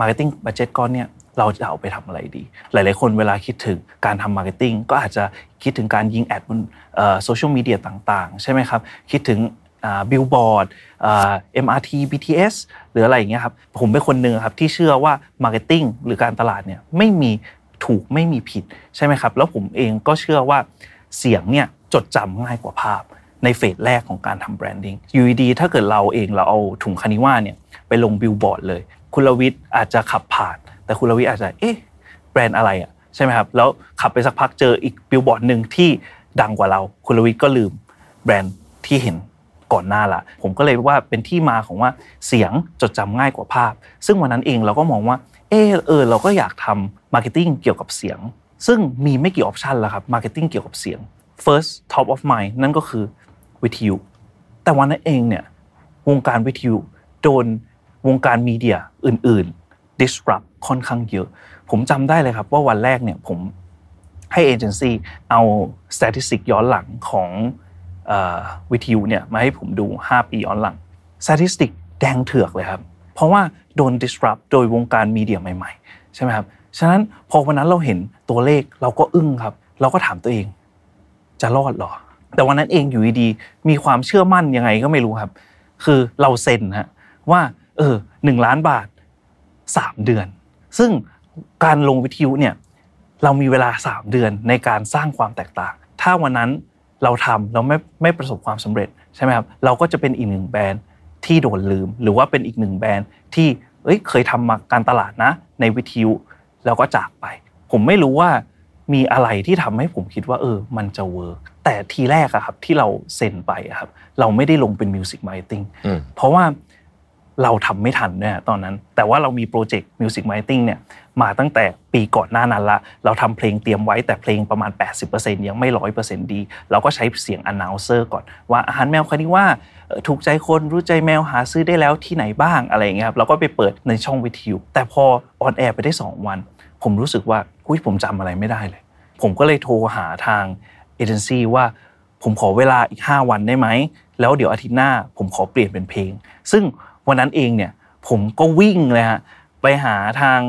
Marketing Budget ก้อนเนี่ยเราจะเอาไปทำอะไรดี หลาย ๆ คนเวลาคิดถึงการทำ Marketing ก็อาจจะคิดถึงการยิง ad บนโซเชียลมีเดียต่าง ๆ ใช่ไหมครับ คิดถึง billboard MRT BTS หรืออะไรอย่างเงี้ยครับ ผมเป็นคนหนึ่งครับที่เชื่อว่า Marketing หรือการตลาดเนี่ยไม่มีถูกไม่มีผิดใช่ไหมครับ แล้วผมเองก็เชื่อว่า เสียงเนี่ยจดจำง่ายกว่าภาพใน phase แรกของการทำ branding อยู่ดีถ้าเกิดเราเองเราเอาถุงคานิว่าเนี่ยไปลงบิลบอร์ดเลย คุณลวิทย์อาจจะขับผ่าน แต่คุณลวิทย์อาจจะเอ๊ะแบรนด์อะไรอะใช่ไหมครับแล้วขับไปสักพักเจออีกบิลบอร์ดหนึ่งที่ดังกว่าเรา คุณลวิทย์ก็ลืมแบรนด์ที่เห็นก่อนหน้าละผมก็เลยว่าเป็นที่มาของว่าเสียงจดจำง่ายกว่าภาพ ซึ่งวันนั้นเองเราก็มองว่าเออเออเราก็อยากทำ marketing เกี่ยวกับเสียง ซึ่งมีไม่กี่ option แล้วครับ marketing เกี่ยวกับเสียง first top of mind นั่นก็คือวิทยุแต่วันนั้นเองเนี่ยวงการวิทยุโดนวงการ media อื่น ๆ disrupt ค่อนข้างเยอะ ผมจำได้เลยครับว่าวันแรกเนี่ยผมให้เอเจนซี่เอา statistic ย้อนหลังของวิทยุเนี่ยมาให้ผมดู 5 ปีย้อนหลัง statistic แดงเถือกเลยครับ เพราะว่าโดน disrupt โดยวงการมีเดียใหม่ ๆ ใช่ไหมครับ ฉะนั้นพอวันนั้นเราเห็นตัวเลขเราก็อึ้งครับ เราก็ถามตัวเอง จะรอดหรอ แต่วันนั้นเองอยู่ดีๆมีความเชื่อมั่นยังไงก็ไม่รู้ครับ คือเราเซ็นฮะว่า เออหนึ่งล้านบาท3เดือน ซึ่งการลงวิทยุเนี่ยเรามีเวลา3เดือนในการสร้างความแตกต่าง ถ้าวันนั้นเราทำเราไม่ไม่ประสบความสำเร็จใช่ไหมครับเราก็จะเป็นอีกหนึ่งแบรนด์ที่โดนลืม หรือว่าเป็นอีกหนึ่งแบรนด์ที่เอ้ยเคยทำมาการตลาดนะในวิทยุ แล้วก็จากไป ผมไม่รู้ว่ามีอะไรที่ทำให้ผมคิดว่า เออ มันจะ work แต่ทีแรกอะครับที่เราเซ็นไปอะครับ เราไม่ได้ลงเป็น music marketing อืมเพราะว่าเราทำไม่ทันเนี่ยตอนนั้น แต่ว่าเรามีโปรเจกต์ music marketing เนี่ยมาตั้งแต่ปีก่อนหน้านั้นละ เราทำเพลงเตรียมไว้แต่เพลงประมาณ 80%ยังไม่ร้อยเปอร์เซ็นต์ดี เราก็ใช้เสียง announcer ก่อน ว่าอาหารแมวคันนี้ว่าเอ่อถูกใจคนรู้ใจแมวหาซื้อได้แล้วที่ไหนบ้างอะไรอย่างเงี้ยครับเราก็ไปเปิดในช่องวิทยุแต่พอ on air ไปได้ 2 วัน ผมรู้สึกว่าอุ้ยผมจำอะไรไม่ได้เลย ผมก็เลยโทรหาทางเอเจนซี่ว่าผมขอเวลาอีก 5 วันได้ไหม แล้วเดี๋ยวอาทิตย์หน้าผมขอเปลี่ยนเป็นเพลง ซึ่งวันนั้นเองเนี่ยผมก็วิ่งเลยฮะไปหาทาง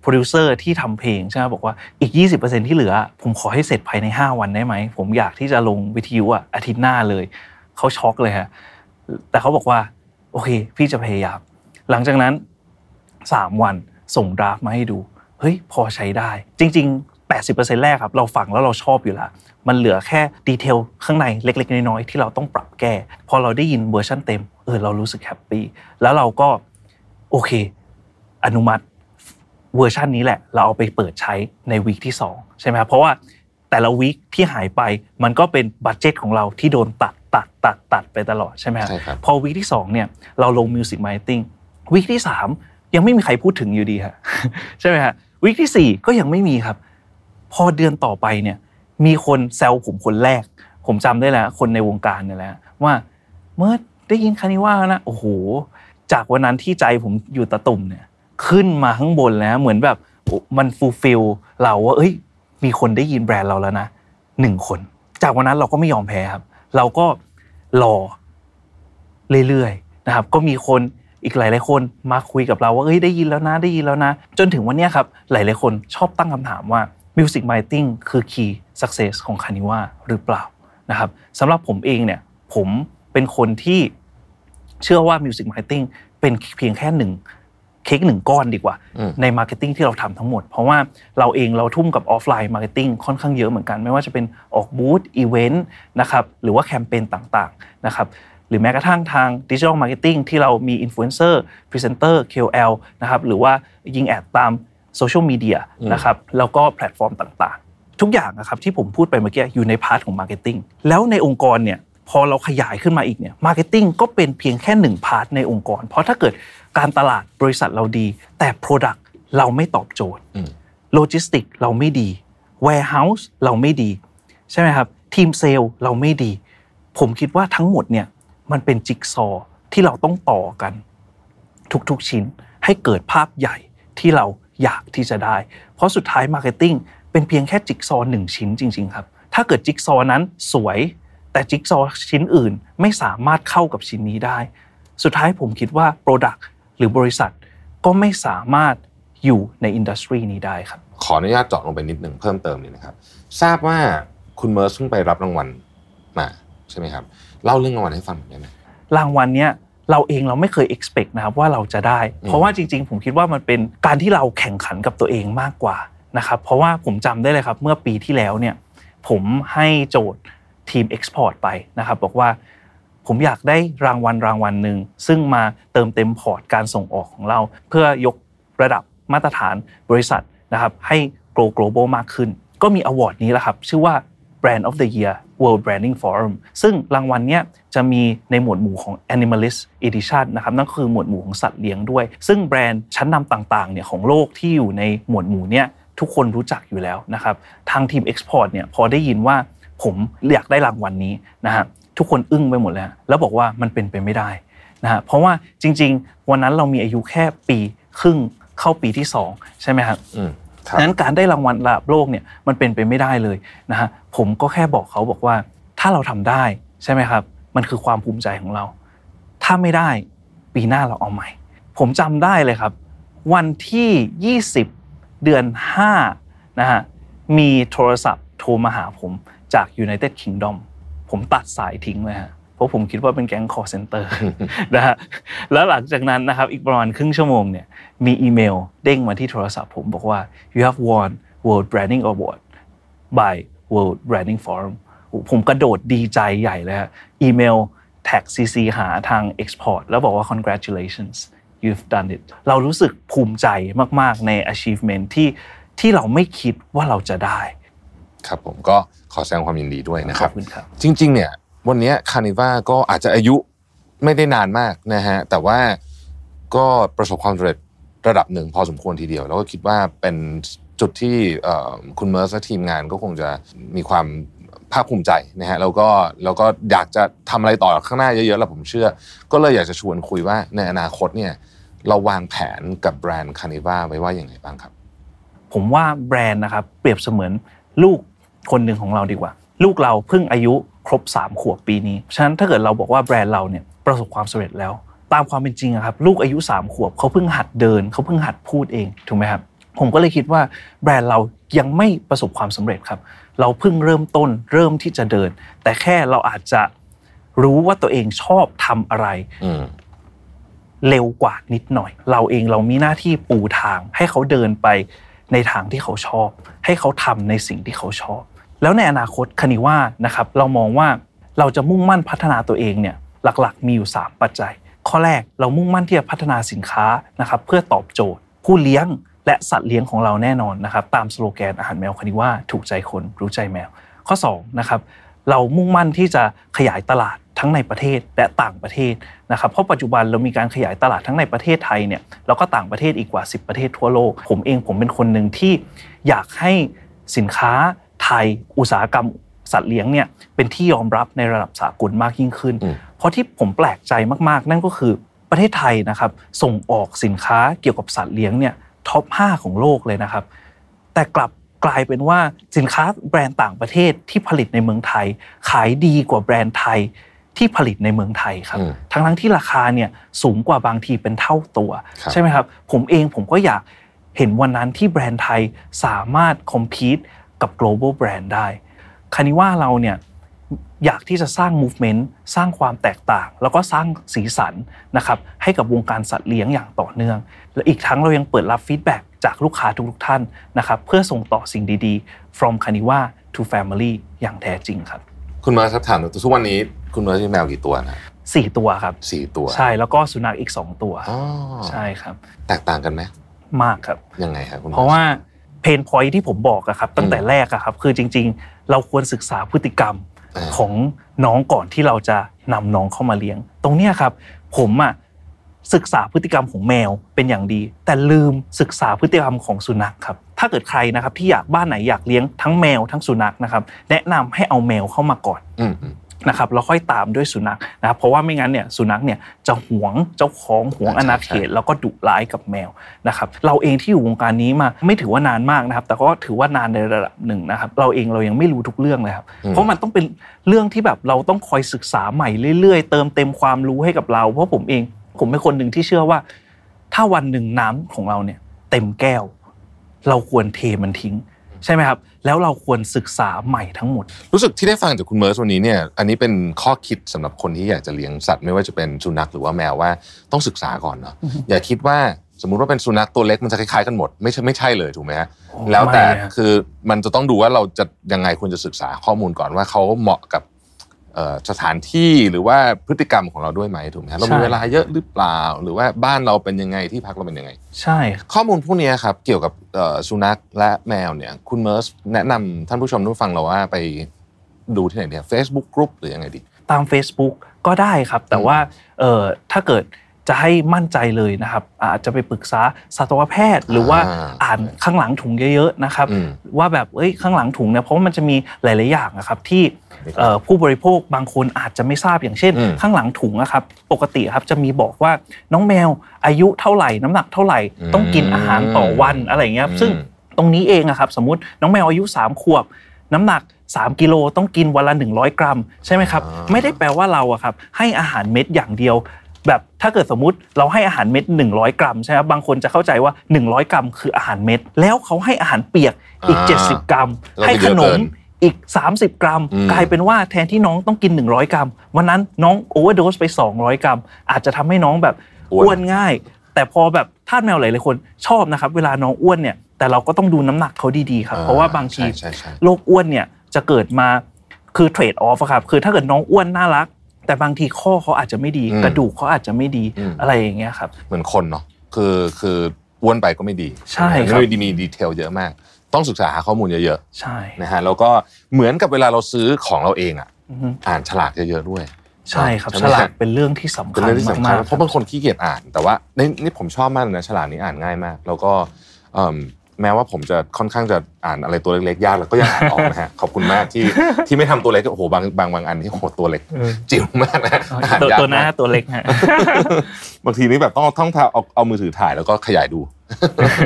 โปรดิวเซอร์ที่ทำเพลงใช่ไหมบอกว่าอีก 20%ที่เหลือ ผมขอให้เสร็จภายใน 5 วันได้ไหม ผมอยากที่จะลงวิทยุอะอาทิตย์หน้าเลย เขาช็อกเลยฮะแต่เขาบอกว่า โอเค พี่จะพยายาม หลังจากนั้น 3 วันส่ง draft มาให้ดู เฮ้ยพอใช้ได้ จริง ๆ 80%แรกครับเราฟังแล้วเราชอบอยู่แล้วมันเหลือแค่ detail ข้างในเล็ก ๆ น้อยๆที่เราต้องปรับแก้ พอเราได้ยินเวอร์ชันเต็มเออเรารู้สึก happyแล้วเราก็โอเค อนุมัติเวอร์ชันนี้แหละ เราเอาไปเปิดใช้ใน week ที่2ใช่ไหมครับเพราะว่าแต่ละ week ที่หายไปมันก็เป็น budget ของเราที่โดนตัดตัดตัดตัดไปตลอดใช่ไหมครับใช่ครับพอ week ที่2เนี่ยเราลง music marketing week ที่ 3 ยังไม่มีใครพูดถึงอยู่ดีฮะใช่ไหมฮะ week ที่ 4 ก็ยังไม่มีครับ พอเดือนต่อไปเนี่ยมีคนแซวผมคนแรก ผมจำได้แล้ว คนในวงการเนี่ยแหละว่าเมื่อได้ยินคานิว่านะโอ้โห จากวันนั้นที่ใจผมอยู่ตาตุ่มเนี่ยขึ้นมาข้างบนแล้วเหมือนแบบมัน fulfill เราว่าเอ้ย มีคนได้ยินแบรนด์เราแล้วนะหนึ่งคน จากวันนั้นเราก็ไม่ยอมแพ้ครับ เราก็รอเรื่อยๆนะครับ ก็มีคน อีกหลายๆคนมาคุยกับเราว่าเอ้ยได้ยินแล้วนะได้ยินแล้วนะ จนถึงวันเนี้ยครับหลายๆคนชอบตั้งคำถามว่า Music Marketing คือ Key Success ของคานิว่าหรือเปล่านะครับสำหรับผมเองเนี่ยผมเป็นคนที่เชื่อว่า Music Marketing เป็นเพียงแค่หนึ่งเค้กหนึ่งก้อนดีกว่าอืมใน marketing ที่เราทำทั้งหมด เพราะว่าเราเองเราทุ่มกับ offline marketing ค่อนข้างเยอะเหมือนกัน ไม่ว่าจะเป็นออกบูธอีเวนต์นะครับหรือว่าแคมเปญต่างๆนะครับ หรือแม้กระทั่งทาง digital marketing ที่เรามีอินฟลูเอนเซอร์พรีเซนเตอร์ KOL นะครับหรือว่ายิง ad ตามโซเชียลมีเดียนะครับแล้วก็แพลตฟอร์มต่างๆ ทุกอย่างนะครับที่ผมพูดไปเมื่อกี้อยู่ใน part ของ marketing แล้วในองค์กรเนี่ยพอเราขยายขึ้นมาอีกเนี่ย marketing ก็เป็นเพียงแค่หนึ่ง part ในองค์กร เพราะถ้าเกิดการตลาดบริษัทเราดี แต่ Product เราไม่ตอบโจทย์อืมโลจิสติกเราไม่ดี Warehouse เราไม่ดี ใช่ไหมครับทีมเซลล์เราไม่ดี ผมคิดว่าทั้งหมดเนี่ย มันเป็นจิ๊กซอว์ที่เราต้องต่อกัน ทุกๆชิ้นให้เกิดภาพใหญ่ที่เราอยากที่จะได้ เพราะสุดท้าย marketing เป็นเพียงแค่จิ๊กซอว์หนึ่งชิ้นจริง ๆ ครับ ถ้าเกิดจิ๊กซอว์นั้นสวย แต่จิ๊กซอว์ชิ้นอื่นไม่สามารถเข้ากับชิ้นนี้ได้ สุดท้ายผมคิดว่า Product หรือบริษัทก็ไม่สามารถอยู่ใน industry นี้ได้ครับ ขออนุญาตเจาะลงไปนิดหนึ่งเพิ่มเติมนิดนะครับ ทราบว่าคุณเมิร์สเพิ่งไปรับรางวัลมาใช่ไหมครับ เล่าเรื่องรางวัลให้ฟังหน่อยได้ไหมรางวัลเนี้ยเราเองเราไม่เคย expect นะครับว่าเราจะได้ เพราะว่าจริง ๆ ผมคิดว่ามันเป็นการที่เราแข่งขันกับตัวเองมากกว่านะครับเพราะว่าผมจำได้เลยครับเมื่อปีที่แล้วเนี่ยผมให้โจทย์ทีม Export ไปนะครับบอกว่าผมอยากได้รางวัลรางวัลหนึ่งซึ่งมาเติมเต็มพอร์ตการส่งออกของเรา เพื่อยกระดับมาตรฐานบริษัทนะครับให้ grow global มากขึ้น ก็มีอวอร์ดนี้แหละครับชื่อว่า Brand of the Year World Branding Forum ซึ่งรางวัลเนี้ยจะมีในหมวดหมู่ของ Animalist Edition นะครับนั่นก็คือหมวดหมู่ของสัตว์เลี้ยงด้วย ซึ่งแบรนด์ชั้นนำต่างๆเนี่ยของโลกที่อยู่ในหมวดหมู่เนี้ยทุกคนรู้จักอยู่แล้วนะครับทางทีม Export เนี่ยพอได้ยินว่าผมอยากได้รางวัลนี้นะฮะทุกคนอึ้งไปหมดเลยแล้วบอกว่ามันเป็นไปไม่ได้นะฮะเพราะว่าจริง ๆ วันนั้นเรามีอายุแค่ปีครึ่งเข้าปีที่สองใช่ไหมครับอืมครับ ดังนั้นการได้รางวัลระดับโลกเนี่ยมันเป็นไปไม่ได้เลยนะฮะผมก็แค่บอกเขาบอกว่า ถ้าเราทำได้ใช่ไหมครับ มันคือความภูมิใจของเรา ถ้าไม่ได้ปีหน้าเราเอาใหม่ ผมจำได้เลยครับ วันที่ 20 เดือน5นะฮะมีโทรศัพท์โทรมาหาผมจาก United Kingdom ผมตัดสายทิ้งเลยฮะ เพราะผมคิดว่าเป็นแก๊ง call center นะฮะแล้วหลังจากนั้นนะครับอีกประมาณครึ่งชั่วโมงเนี่ยมีอีเมลเด้งมาที่โทรศัพท์ผมบอกว่า you have won World Branding Award by World Branding Forum โอ้ผมกระโดดดีใจใหญ่เลยฮะอีเมลแท็ก CC หาทาง Export แล้วบอกว่า congratulations you've done it เรารู้สึกภูมิใจมาก ๆ ใน achievement ที่ที่เราไม่คิดว่าเราจะได้ ครับผมก็ขอแสดงความยินดีด้วยนะคขรัอบบคุณครับ จริง ๆ เนี่ย วันนี้คานิว่าก็อาจจะอายุไม่ได้นานมากนะฮะแต่ว่าก็ประสบความสำเร็จระดับหนึ่งพอสมควรทีเดียว แล้วก็คิดว่าเป็นจุดที่คุณเมิร์สและทีมงานก็คงจะมีความภาคภูมิใจนะฮะแล้วก็แล้วก็อยากจะทำอะไรต่อข้างหน้าเยอะๆแล้วผมเชื่อ ก็เลยอยากจะชวนคุยว่าในอนาคตเนี่ยเราวางแผนกับแบรนด์คานิว่าไว้ว่าอย่างไรบ้างครับ ผมว่าแบรนด์นะครับเปรียบเสมือนลูกคนหนึ่งของเราดีกว่า ลูกเราเพิ่งอายุ ครบ 3 ขวบปีนี้ ฉะนั้นถ้าเกิดเราบอกว่าแบรนด์เราเนี่ยประสบความสำเร็จแล้ว ตามความเป็นจริงอะครับลูกอายุ 3 ขวบเขาเพิ่งหัดเดินเขาเพิ่งหัดพูดเองถูกไหมครับผมก็เลยคิดว่าแบรนด์เรายังไม่ประสบความสำเร็จครับ เราเพิ่งเริ่มต้นเริ่มที่จะเดิน แต่แค่เราอาจจะรู้ว่าตัวเองชอบทำอะไรอืมเร็วกว่านิดหน่อย เราเองเรามีหน้าที่ปูทาง ให้เขาเดินไปในทางที่เขาชอบ ให้เขาทำในสิ่งที่เขาชอบ แล้วในอนาคตคณิว่านะครับเรามองว่าเราจะมุ่งมั่นพัฒนาตัวเองเนี่ยหลักๆ มีอยู่ 3 ปัจจัย ข้อแรกเรามุ่งมั่นที่จะพัฒนาสินค้านะครับเพื่อตอบโจทย์ ผู้เลี้ยงและสัตว์เลี้ยงของเราแน่นอนนะครับตามสโลแกนอาหารแมวคณิว่าถูกใจคนรู้ใจแมว ข้อ2นะครับเรามุ่งมั่นที่จะขยายตลาดทั้งในประเทศและต่างประเทศนะครับเพราะปัจจุบันเรามีการขยายตลาดทั้งในประเทศไทยเนี่ยแล้วก็ต่างประเทศอีกกว่า 10 ประเทศทั่วโลก ผมเองผมเป็นคนหนึ่งที่อยากให้สินค้า ไทยอุตสาหกรรมสัตว์เลี้ยงเนี่ยเป็นที่ยอมรับในระดับสากลมากยิ่งขึ้นอืมเพราะที่ผมแปลกใจมากๆ นั่นก็คือประเทศไทยนะครับส่งออกสินค้าเกี่ยวกับสัตว์เลี้ยงเนี่ยท็อป 5 ของโลกเลยนะครับ แต่กลับกลายเป็นว่าสินค้าแบรนด์ต่างประเทศที่ผลิตในเมืองไทย ขายดีกว่าแบรนด์ไทยที่ผลิตในเมืองไทยครับอืมทั้งทั้งๆที่ราคาเนี่ยสูงกว่าบางทีเป็นเท่าตัวครับใช่ไหมครับ ผมเองผมก็อยากเห็นวันนั้นที่แบรนด์ไทยสามารถ compete กับ global brand ได้คานิว่าเราเนี่ยอยากที่จะสร้าง movement สร้างความแตกต่าง แล้วก็สร้างสีสันนะครับให้กับวงการสัตว์เลี้ยงอย่างต่อเนื่อง และอีกทั้งเรายังเปิดรับ feedback จากลูกค้าทุกๆท่านนะครับเพื่อส่งต่อสิ่งดีๆ from คานิว่า to family อย่างแท้จริงครับ คุณเมิร์สครับถามหน่อยทุกวันนี้คุณเมิร์สมีแมวกี่ตัวนะสี่ตัวครับสี่ตัว ใช่แล้วก็สุนัขอีก2ตัวอ๋อใช่ครับ แตกต่างกันไหมมากครับยังไงครับคุณมิเพราะว่า เพนพอยที่ผมบอกอะครับตั้งแต่แรกอะครับคือจริง ๆ เราควรศึกษาพฤติกรรมาของน้องก่อนที่เราจะนำน้องเข้ามาเลี้ยง ตรงเนี้ยครับ ผมอะศึกษาพฤติกรรมของแมวเป็นอย่างดี แต่ลืมศึกษาพฤติกรรมของสุนัขครับถ้าเกิดใครนะครับที่อยากบ้านไหนอยากเลี้ยงทั้งแมวทั้งสุนัขนะครับ แนะนำให้เอาแมวเข้ามาก่อนอืมอืม นะครับแล้วค่อยตามด้วยสุนัขนะครับเพราะว่าไม่งั้นเนี่ยสุนัขเนี่ยจะหวงเจ้าของหวงใช่อาณาใช่เขตแล้วก็ดุร้ายกับแมวนะครับเราเองที่อยู่วงการนี้มาไม่ถือว่านานมากนะครับ แต่ก็ถือว่านานในระดับหนึ่งนะครับ เราเองเรายังไม่รู้ทุกเรื่องเลยครับเพราะมันต้องเป็นเรื่องที่แบบเราต้องคอยศึกษาใหม่เรื่อยๆ เติมเต็มความรู้ให้กับเรา เพราะผมเองผมเป็นคนหนึ่งที่เชื่อว่า ถ้าวันหนึ่งน้ำของเราเนี่ย เต็มแก้ว เราควรเทมันทิ้ง ใช่ไหมครับ แล้วเราควรศึกษาใหม่ทั้งหมด รู้สึกที่ได้ฟังจากคุณเมิร์สวันนี้เนี่ยอันนี้เป็นข้อคิดสำหรับคนที่อยากจะเลี้ยงสัตว์ไม่ว่าจะเป็นสุนัขหรือว่าแมวว่าต้องศึกษาก่อนเนาะอย่าคิดว่าสมมุติว่าเป็นสุนัขตัวเล็กมันจะคล้ายๆกันหมดไม่ใช่ไม่ใช่เลยถูกไหมฮะโอ้แล้วแต่ไม่เลยฮะคือมันจะต้องดูว่าเราจะยังไงควรจะศึกษาข้อมูลก่อนว่าเขาเหมาะกับเอ่อ สถานที่หรือว่าพฤติกรรมของเราด้วยไหมถูกไหมฮะเรามีเวลาเยอะหรือเปล่า หรือว่าบ้านเราเป็นยังไงที่พักเราเป็นยังไง ใช่ ข้อมูลพวกนี้ครับเกี่ยวกับเอ่อสุนัขและแมวเนี่ยคุณเมิร์สแนะนำท่านผู้ชมทุกฟังเราว่าไปดูที่ไหนเนี่ย Facebook ก r ุ p หรือยังไงดี ตาม Facebook ก็ได้ครับ แต่ว่าเอ่อถ้าเกิดจะให้มั่นใจเลยนะครับ อาจจะไปปรึกษาสัตวแพทย์ หรือว่าอ่าอ่านข้างหลังถุงเยอะๆนะครับอืมว่าแบบเอ้ยข้างหลังถุงเนี่ยเพราะว่ามันจะมีหลาย ๆ อย่างนะครับที่เอ่อ ผู้บริโภคบางคนอาจจะไม่ทราบอย่างเช่นอืมข้างหลังถุงนะครับปกติครับจะมีบอกว่าน้องแมวอายุเท่าไหร่น้ำหนักเท่าไหร่ ต้องกินอาหารต่อวันอะไรอย่างเงี้ยครับซึ่งตรงนี้เองอะครับสมมติน้องแมวอายุ 3 ขวบ น้ำหนัก 3 กิโลต้องกินวันละ 100 กรัม ใช่ไหมครับอ่าไม่ได้แปลว่าเราอะครับให้อาหารเม็ดอย่างเดียว แบบถ้าเกิดสมมุติเราให้อาหารเม็ด 100 กรัมใช่ไหมครับบางคนจะเข้าใจว่า 100 กรัม คืออาหารเม็ด แล้วเขาให้อาหารเปียกอีก 70 กรัมแล้วให้ก็ขเยอะนเกิมน อีก 30 กรัมอืมกลายเป็นว่าแทนที่น้องต้องกิน 100 กรัม วันนั้นน้อง overdose ไป 200 กรัม อาจจะทำให้น้องแบบอ้วนอ้วนง่าย แต่พอแบบทาสแมวหลายๆคนชอบนะครับ เวลาน้องอ้วนเนี่ยแต่เราก็ต้องดูน้ำหนักเขาดีๆครับ เพราะว่าบางทีใช่ใช่ใช่โรคอ้วนเนี่ยจะเกิดมาคือ trade-off ครับคือถ้าเกิดน้องอ้วนน่ารัก แต่บางทีข้อเขาอาจจะไม่ดีอืมกระดูกเขาอาจจะไม่ดีอืมอะไรอย่างเงี้ยครับเหมือนคนเนาะคือคืออ้วนไปก็ไม่ดีใช่ครับไม่ดีมี detail เยอะมาก ต้องศึกษาหาข้อมูลเยอะใช่ๆนะฮะแล้วก็เหมือนกับเวลาเราซื้อของเราเองอะอือฮึอ่านฉลากเยอะๆด้วย ใช่ครับใช่ฉไหมลาฮะกเป็นเรื่องที่สำเป็นคัญเรื่องที่สำคัญมากๆเพราะบางคนขี้เกียจอ่าน แต่ว่าในนี่ผมชอบมากเลยนะฉลากนี้อ่านง่ายมาก แล้วก็เอิ่มแม้ว่าผมจะค่อนข้างจะอ่านอะไรตัวเล็กๆยากแล้วก็ยังอ่านออกนะฮะขอบคุณมากที่ที่ไม่ทำตัวเล็กโอ้โหบางบางบางอันที่โอ้โหตัวเล็กเออจิ๋วมากนะอ่านตัวยากตัวหน้ามากตัวเล็กฮะบางทีนี่แบบต้องต้องเอาเอามือถือถ่ายแล้วก็ขยายดู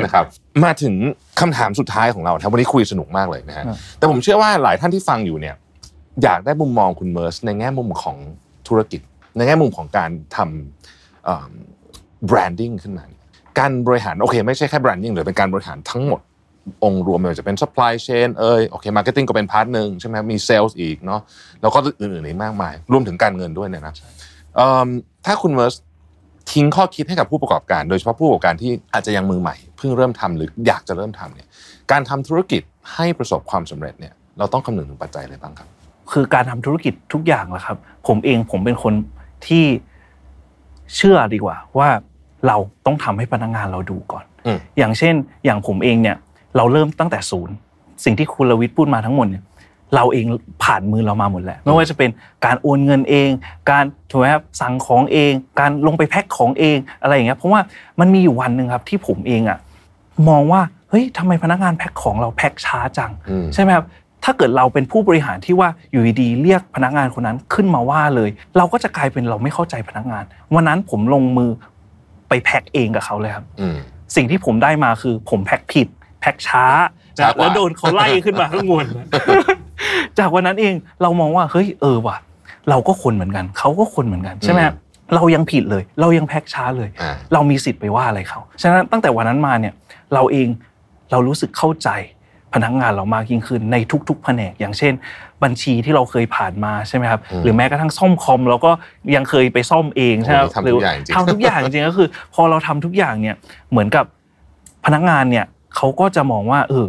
นะครับมาถึงคำถามสุดท้ายของเราครับวันนี้คุยสนุกมากเลยนะฮะครับแต่ผมเชื่อว่าหลายท่านที่ฟังอยู่เนี่ยอยากได้มุมมองคุณเมิร์สในแง่มุมของธุรกิจ ในแง่มุมของการทำ branding ขึ้นมาเนี่ยการบริหารโอเค ไม่ใช่แค่ branding หรือเป็นการบริหารทั้งหมดองค์รวมไม่ว่าจะเป็น supply chain เอยโอเค marketing ก็เป็น part หนึ่งใช่ไหมครับมี sales อีกเนาะแล้วก็อื่นๆอีกมากมาย รวมถึงการเงินด้วยเนี่ยนะเอิ่มถ้าคุณเมอร์ส ทิ้งข้อคิดให้กับผู้ประกอบการ โดยเฉพาะผู้ประกอบการที่อาจจะยังมือใหม่เพิ่งเริ่มทำหรืออยากจะเริ่มทำเนี่ยการทำธุรกิจให้ประสบความสำเร็จเนี่ยเราต้องคำนึงถึงปัจจัยอะไรบ้างครับ คือการทำธุรกิจทุกอย่างแหละครับ ผมเองผมเป็นคนที่เชื่อดีกว่าว่าเราต้องทำให้พนักงานเราดูก่อนอืมอย่างเช่น อย่างผมเองเนี่ยเราเริ่มตั้งแต่ศูนย์ สิ่งที่คุณลวิทย์พูดมาทั้งหมดเนี่ย เราเองผ่านมือเรามาหมดแหละไม่ว่าจะเป็นการโอนเงินเอง การถูกไหมครับสั่งของเอง การลงไปแพ็คของเองอะไรอย่างเงี้ยเพราะว่ามันมีอยู่วันหนึ่งครับที่ผมเองอะมองว่าเฮ้ยทำไมพนักงานแพ็คของเราแพ็คช้าจังอืมใช่ไหมครับถ้าเกิดเราเป็นผู้บริหารที่ว่าอยู่ดีๆเรียกพนักงานคนนั้นขึ้นมาว่าเลย เราก็จะกลายเป็นเราไม่เข้าใจพนักงาน วันนั้นผมลงมือไปแพ็คเองกับเขาเลยครับอืมสิ่งที่ผมได้มาคือผมแพ็คผิด แพ็คช้าช้ากว่าแล้วโดนเขาไล่ขึ้นมาข้างบน จากวันนั้นเองเรามองว่าเฮ้ยเออว่ะเราก็คนเหมือนกันเขาก็คนเหมือนกันใช่ไหมครับเรายังผิดเลย เรายังแพ็คช้าเลยอ่าเรามีสิทธิ์ไปว่าอะไรเขาฉะนั้นตั้งแต่วันนั้นมาเนี่ยเราเองเรารู้สึกเข้าใจพนักงานเรามากยิ่งขึ้นในทุกๆแผนก อย่างเช่น บัญชีที่เราเคยผ่านมาใช่ไหมครับอืมหรือแม้กระทั่งซ่อมคอมเราก็ยังเคยไปซ่อมเองใช่ไหมครับโอ้โหทำทุกอย่างจริงทำทุกอย่างจริงก็คือ พอเราทำทุกอย่างเนี่ยเหมือนกับพนักงานเนี่ยเขาก็จะมองว่าเออ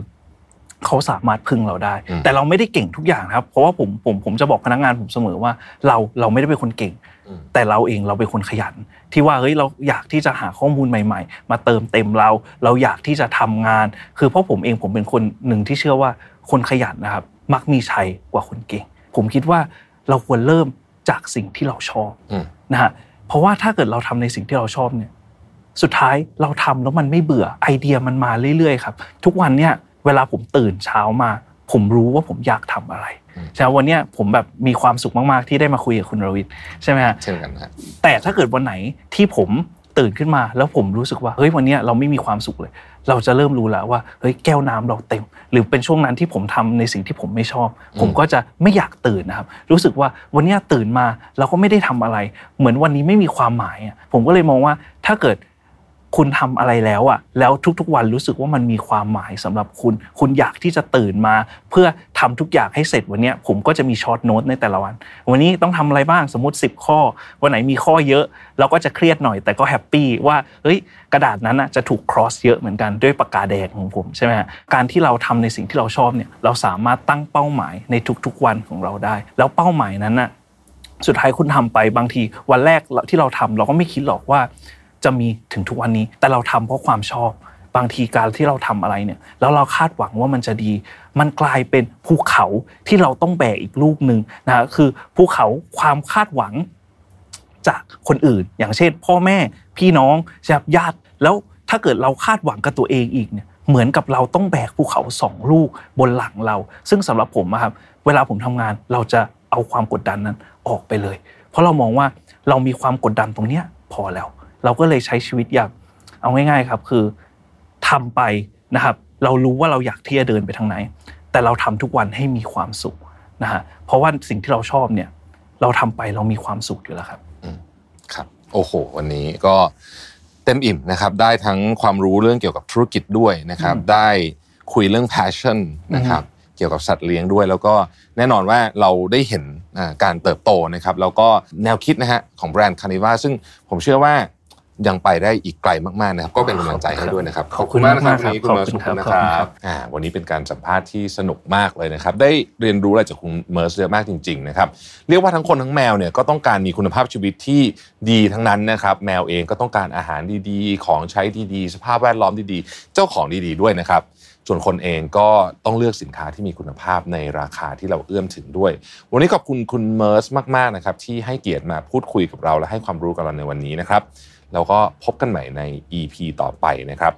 เขาสามารถพึ่งเราได้อืมแต่เราไม่ได้เก่งทุกอย่างนะครับ เพราะว่าผมผมผมจะบอกพนักงานผมเสมอว่าเราเราไม่ได้เป็นคนเก่งอืมแต่เราเองเราเป็นคนขยัน ที่ว่าเฮ้ยเราอยากที่จะหาข้อมูลใหม่ ๆ มาเติมเต็มเรา เราอยากที่จะทำงาน คือเพราะผมเองผมเป็นคนหนึ่งที่เชื่อว่าคนขยันนะครับ มักมีชัยกว่าคนเก่ง ผมคิดว่าเราควรเริ่มจากสิ่งที่เราชอบอืมนะฮะเพราะว่าถ้าเกิดเราทำในสิ่งที่เราชอบเนี่ย สุดท้ายเราทำแล้วมันไม่เบื่อไอเดียมันมาเรื่อยๆครับ ทุกวันเนี่ย เวลาผมตื่นเช้ามา ผมรู้ว่าผมอยากทำอะไรอืมใช่ไหมวันเนี้ยผมแบบมีความสุขมากๆที่ได้มาคุยกับคุณรวิทย์ใช่ไหมฮะเช่นกันนะฮะแต่ถ้าเกิดวันไหนที่ผมตื่นขึ้นมาแล้วผมรู้สึกว่าเฮ้ยวันเนี้ยเราไม่มีความสุขเลย เราจะเริ่มรู้แล้วว่าเฮ้ยแก้วน้ำเราเต็ม หรือเป็นช่วงนั้นที่ผมทำในสิ่งที่ผมไม่ชอบ ผมก็จะไม่อยากตื่นนะครับ รู้สึกว่าวันเนี้ยตื่นมาเราก็ไม่ได้ทำอะไร เหมือนวันนี้ไม่มีความหมายอะผมก็เลยมองว่าถ้าเกิด คุณทำอะไรแล้วอะแล้วทุกๆวันรู้สึกว่ามันมีความหมายสำหรับคุณ คุณอยากที่จะตื่นมา เพื่อทำทุกอย่างให้เสร็จวันนี้ผมก็จะมี short note ในแต่ละวัน วันนี้ต้องทำอะไรบ้างสมมติ 10 ข้อ วันไหนมีข้อเยอะ เราก็จะเครียดหน่อยแต่ก็ happy ว่าเฮ้ยกระดาษนั้นน่ะจะถูก cross เยอะเหมือนกันด้วยปากกาแดงของผมใช่ไหมฮะการที่เราทำในสิ่งที่เราชอบเนี่ยเราสามารถตั้งเป้าหมายในทุกๆวันของเราได้ แล้วเป้าหมายนั้นน่ะสุดท้ายคุณทำไปบางทีวันแรกที่เราทำเราก็ไม่คิดหรอกว่า จะมีถึงทุกวันนี้ แต่เราทำเพราะความชอบ บางทีการที่เราทำอะไรเนี่ยแล้วเราคาดหวังว่ามันจะดี มันกลายเป็นภูเขาที่เราต้องแบกอีกลูกหนึ่งนะคือภูเขาความคาดหวังจากคนอื่น อย่างเช่น พ่อแม่พี่น้องใช่ไหมญาติแล้วถ้าเกิดเราคาดหวังกับตัวเองอีกเนี่ยเหมือนกับเราต้องแบกภูเขาสองลูกบนหลังเรา ซึ่งสำหรับผมอะครับเวลาผมทำงานเราจะเอาความกดดันนั้นออกไปเลย เพราะเรามองว่าเรามีความกดดันตรงเนี้ยพอแล้ว เราก็เลยใช้ชีวิตอย่างเอาง่ายๆครับ คือทำไปนะครับ เรารู้ว่าเราอยากที่จะเดินไปทางไหน แต่เราทำทุกวันให้มีความสุขนะฮะเพราะว่าสิ่งที่เราชอบเนี่ย เราทำไปเรามีความสุขอยู่แล้วครับครับ โอ้โห วันนี้ก็เต็มอิ่มนะครับ ได้ทั้งความรู้เรื่องเกี่ยวกับธุรกิจด้วยนะครับอืมได้คุยเรื่อง passion นะครับเกี่ยวกับสัตว์เลี้ยงด้วย แล้วก็แน่นอนว่าเราได้เห็นอ่าการเติบโตนะครับ แล้วก็แนวคิดนะฮะของแบรนด์คานิว่าซึ่งผมเชื่อว่า ยังไปได้อีกไกลมากๆนะครับ ก็เป็นกำลังใจให้ด้วยนะครับขอบคุณมากนะครับมากๆวันนี้คุณเมิร์สขอบคุณนะคครัรับบอ่าวันนี้เป็นการสัมภาษณ์ที่สนุกมากเลยนะครับ ได้เรียนรู้อะไรจากคุณเมิร์สเยอะมากจริง ๆ นะครับ เรียกว่าทั้งคนทั้งแมวเนี่ยก็ต้องการมีคุณภาพชีวิตที่ดีทั้งนั้นนะครับ แมวเองก็ต้องการอาหารดีๆ ของใช้ดีๆ สภาพแวดล้อมดีๆ เจ้าของดีๆด้วยนะครับส่วนคนเองก็ต้องเลือกสินค้าที่มีคุณภาพในราคาที่เราเอื้อมถึงด้วย วันนี้ขอบคุณคุณเมิร์สมากๆนะครับที่ให้เกียรติมาพูดคุยกับเราและให้ความรู้กับเราในวันนี้นะครับ แล้วก็พบกันใหม่ใน EP ต่อไปนะครับ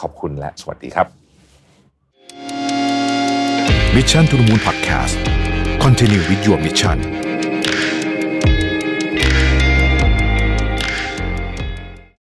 ขอบคุณและสวัสดีครับ Mission to the Moon Podcast Continue with your mission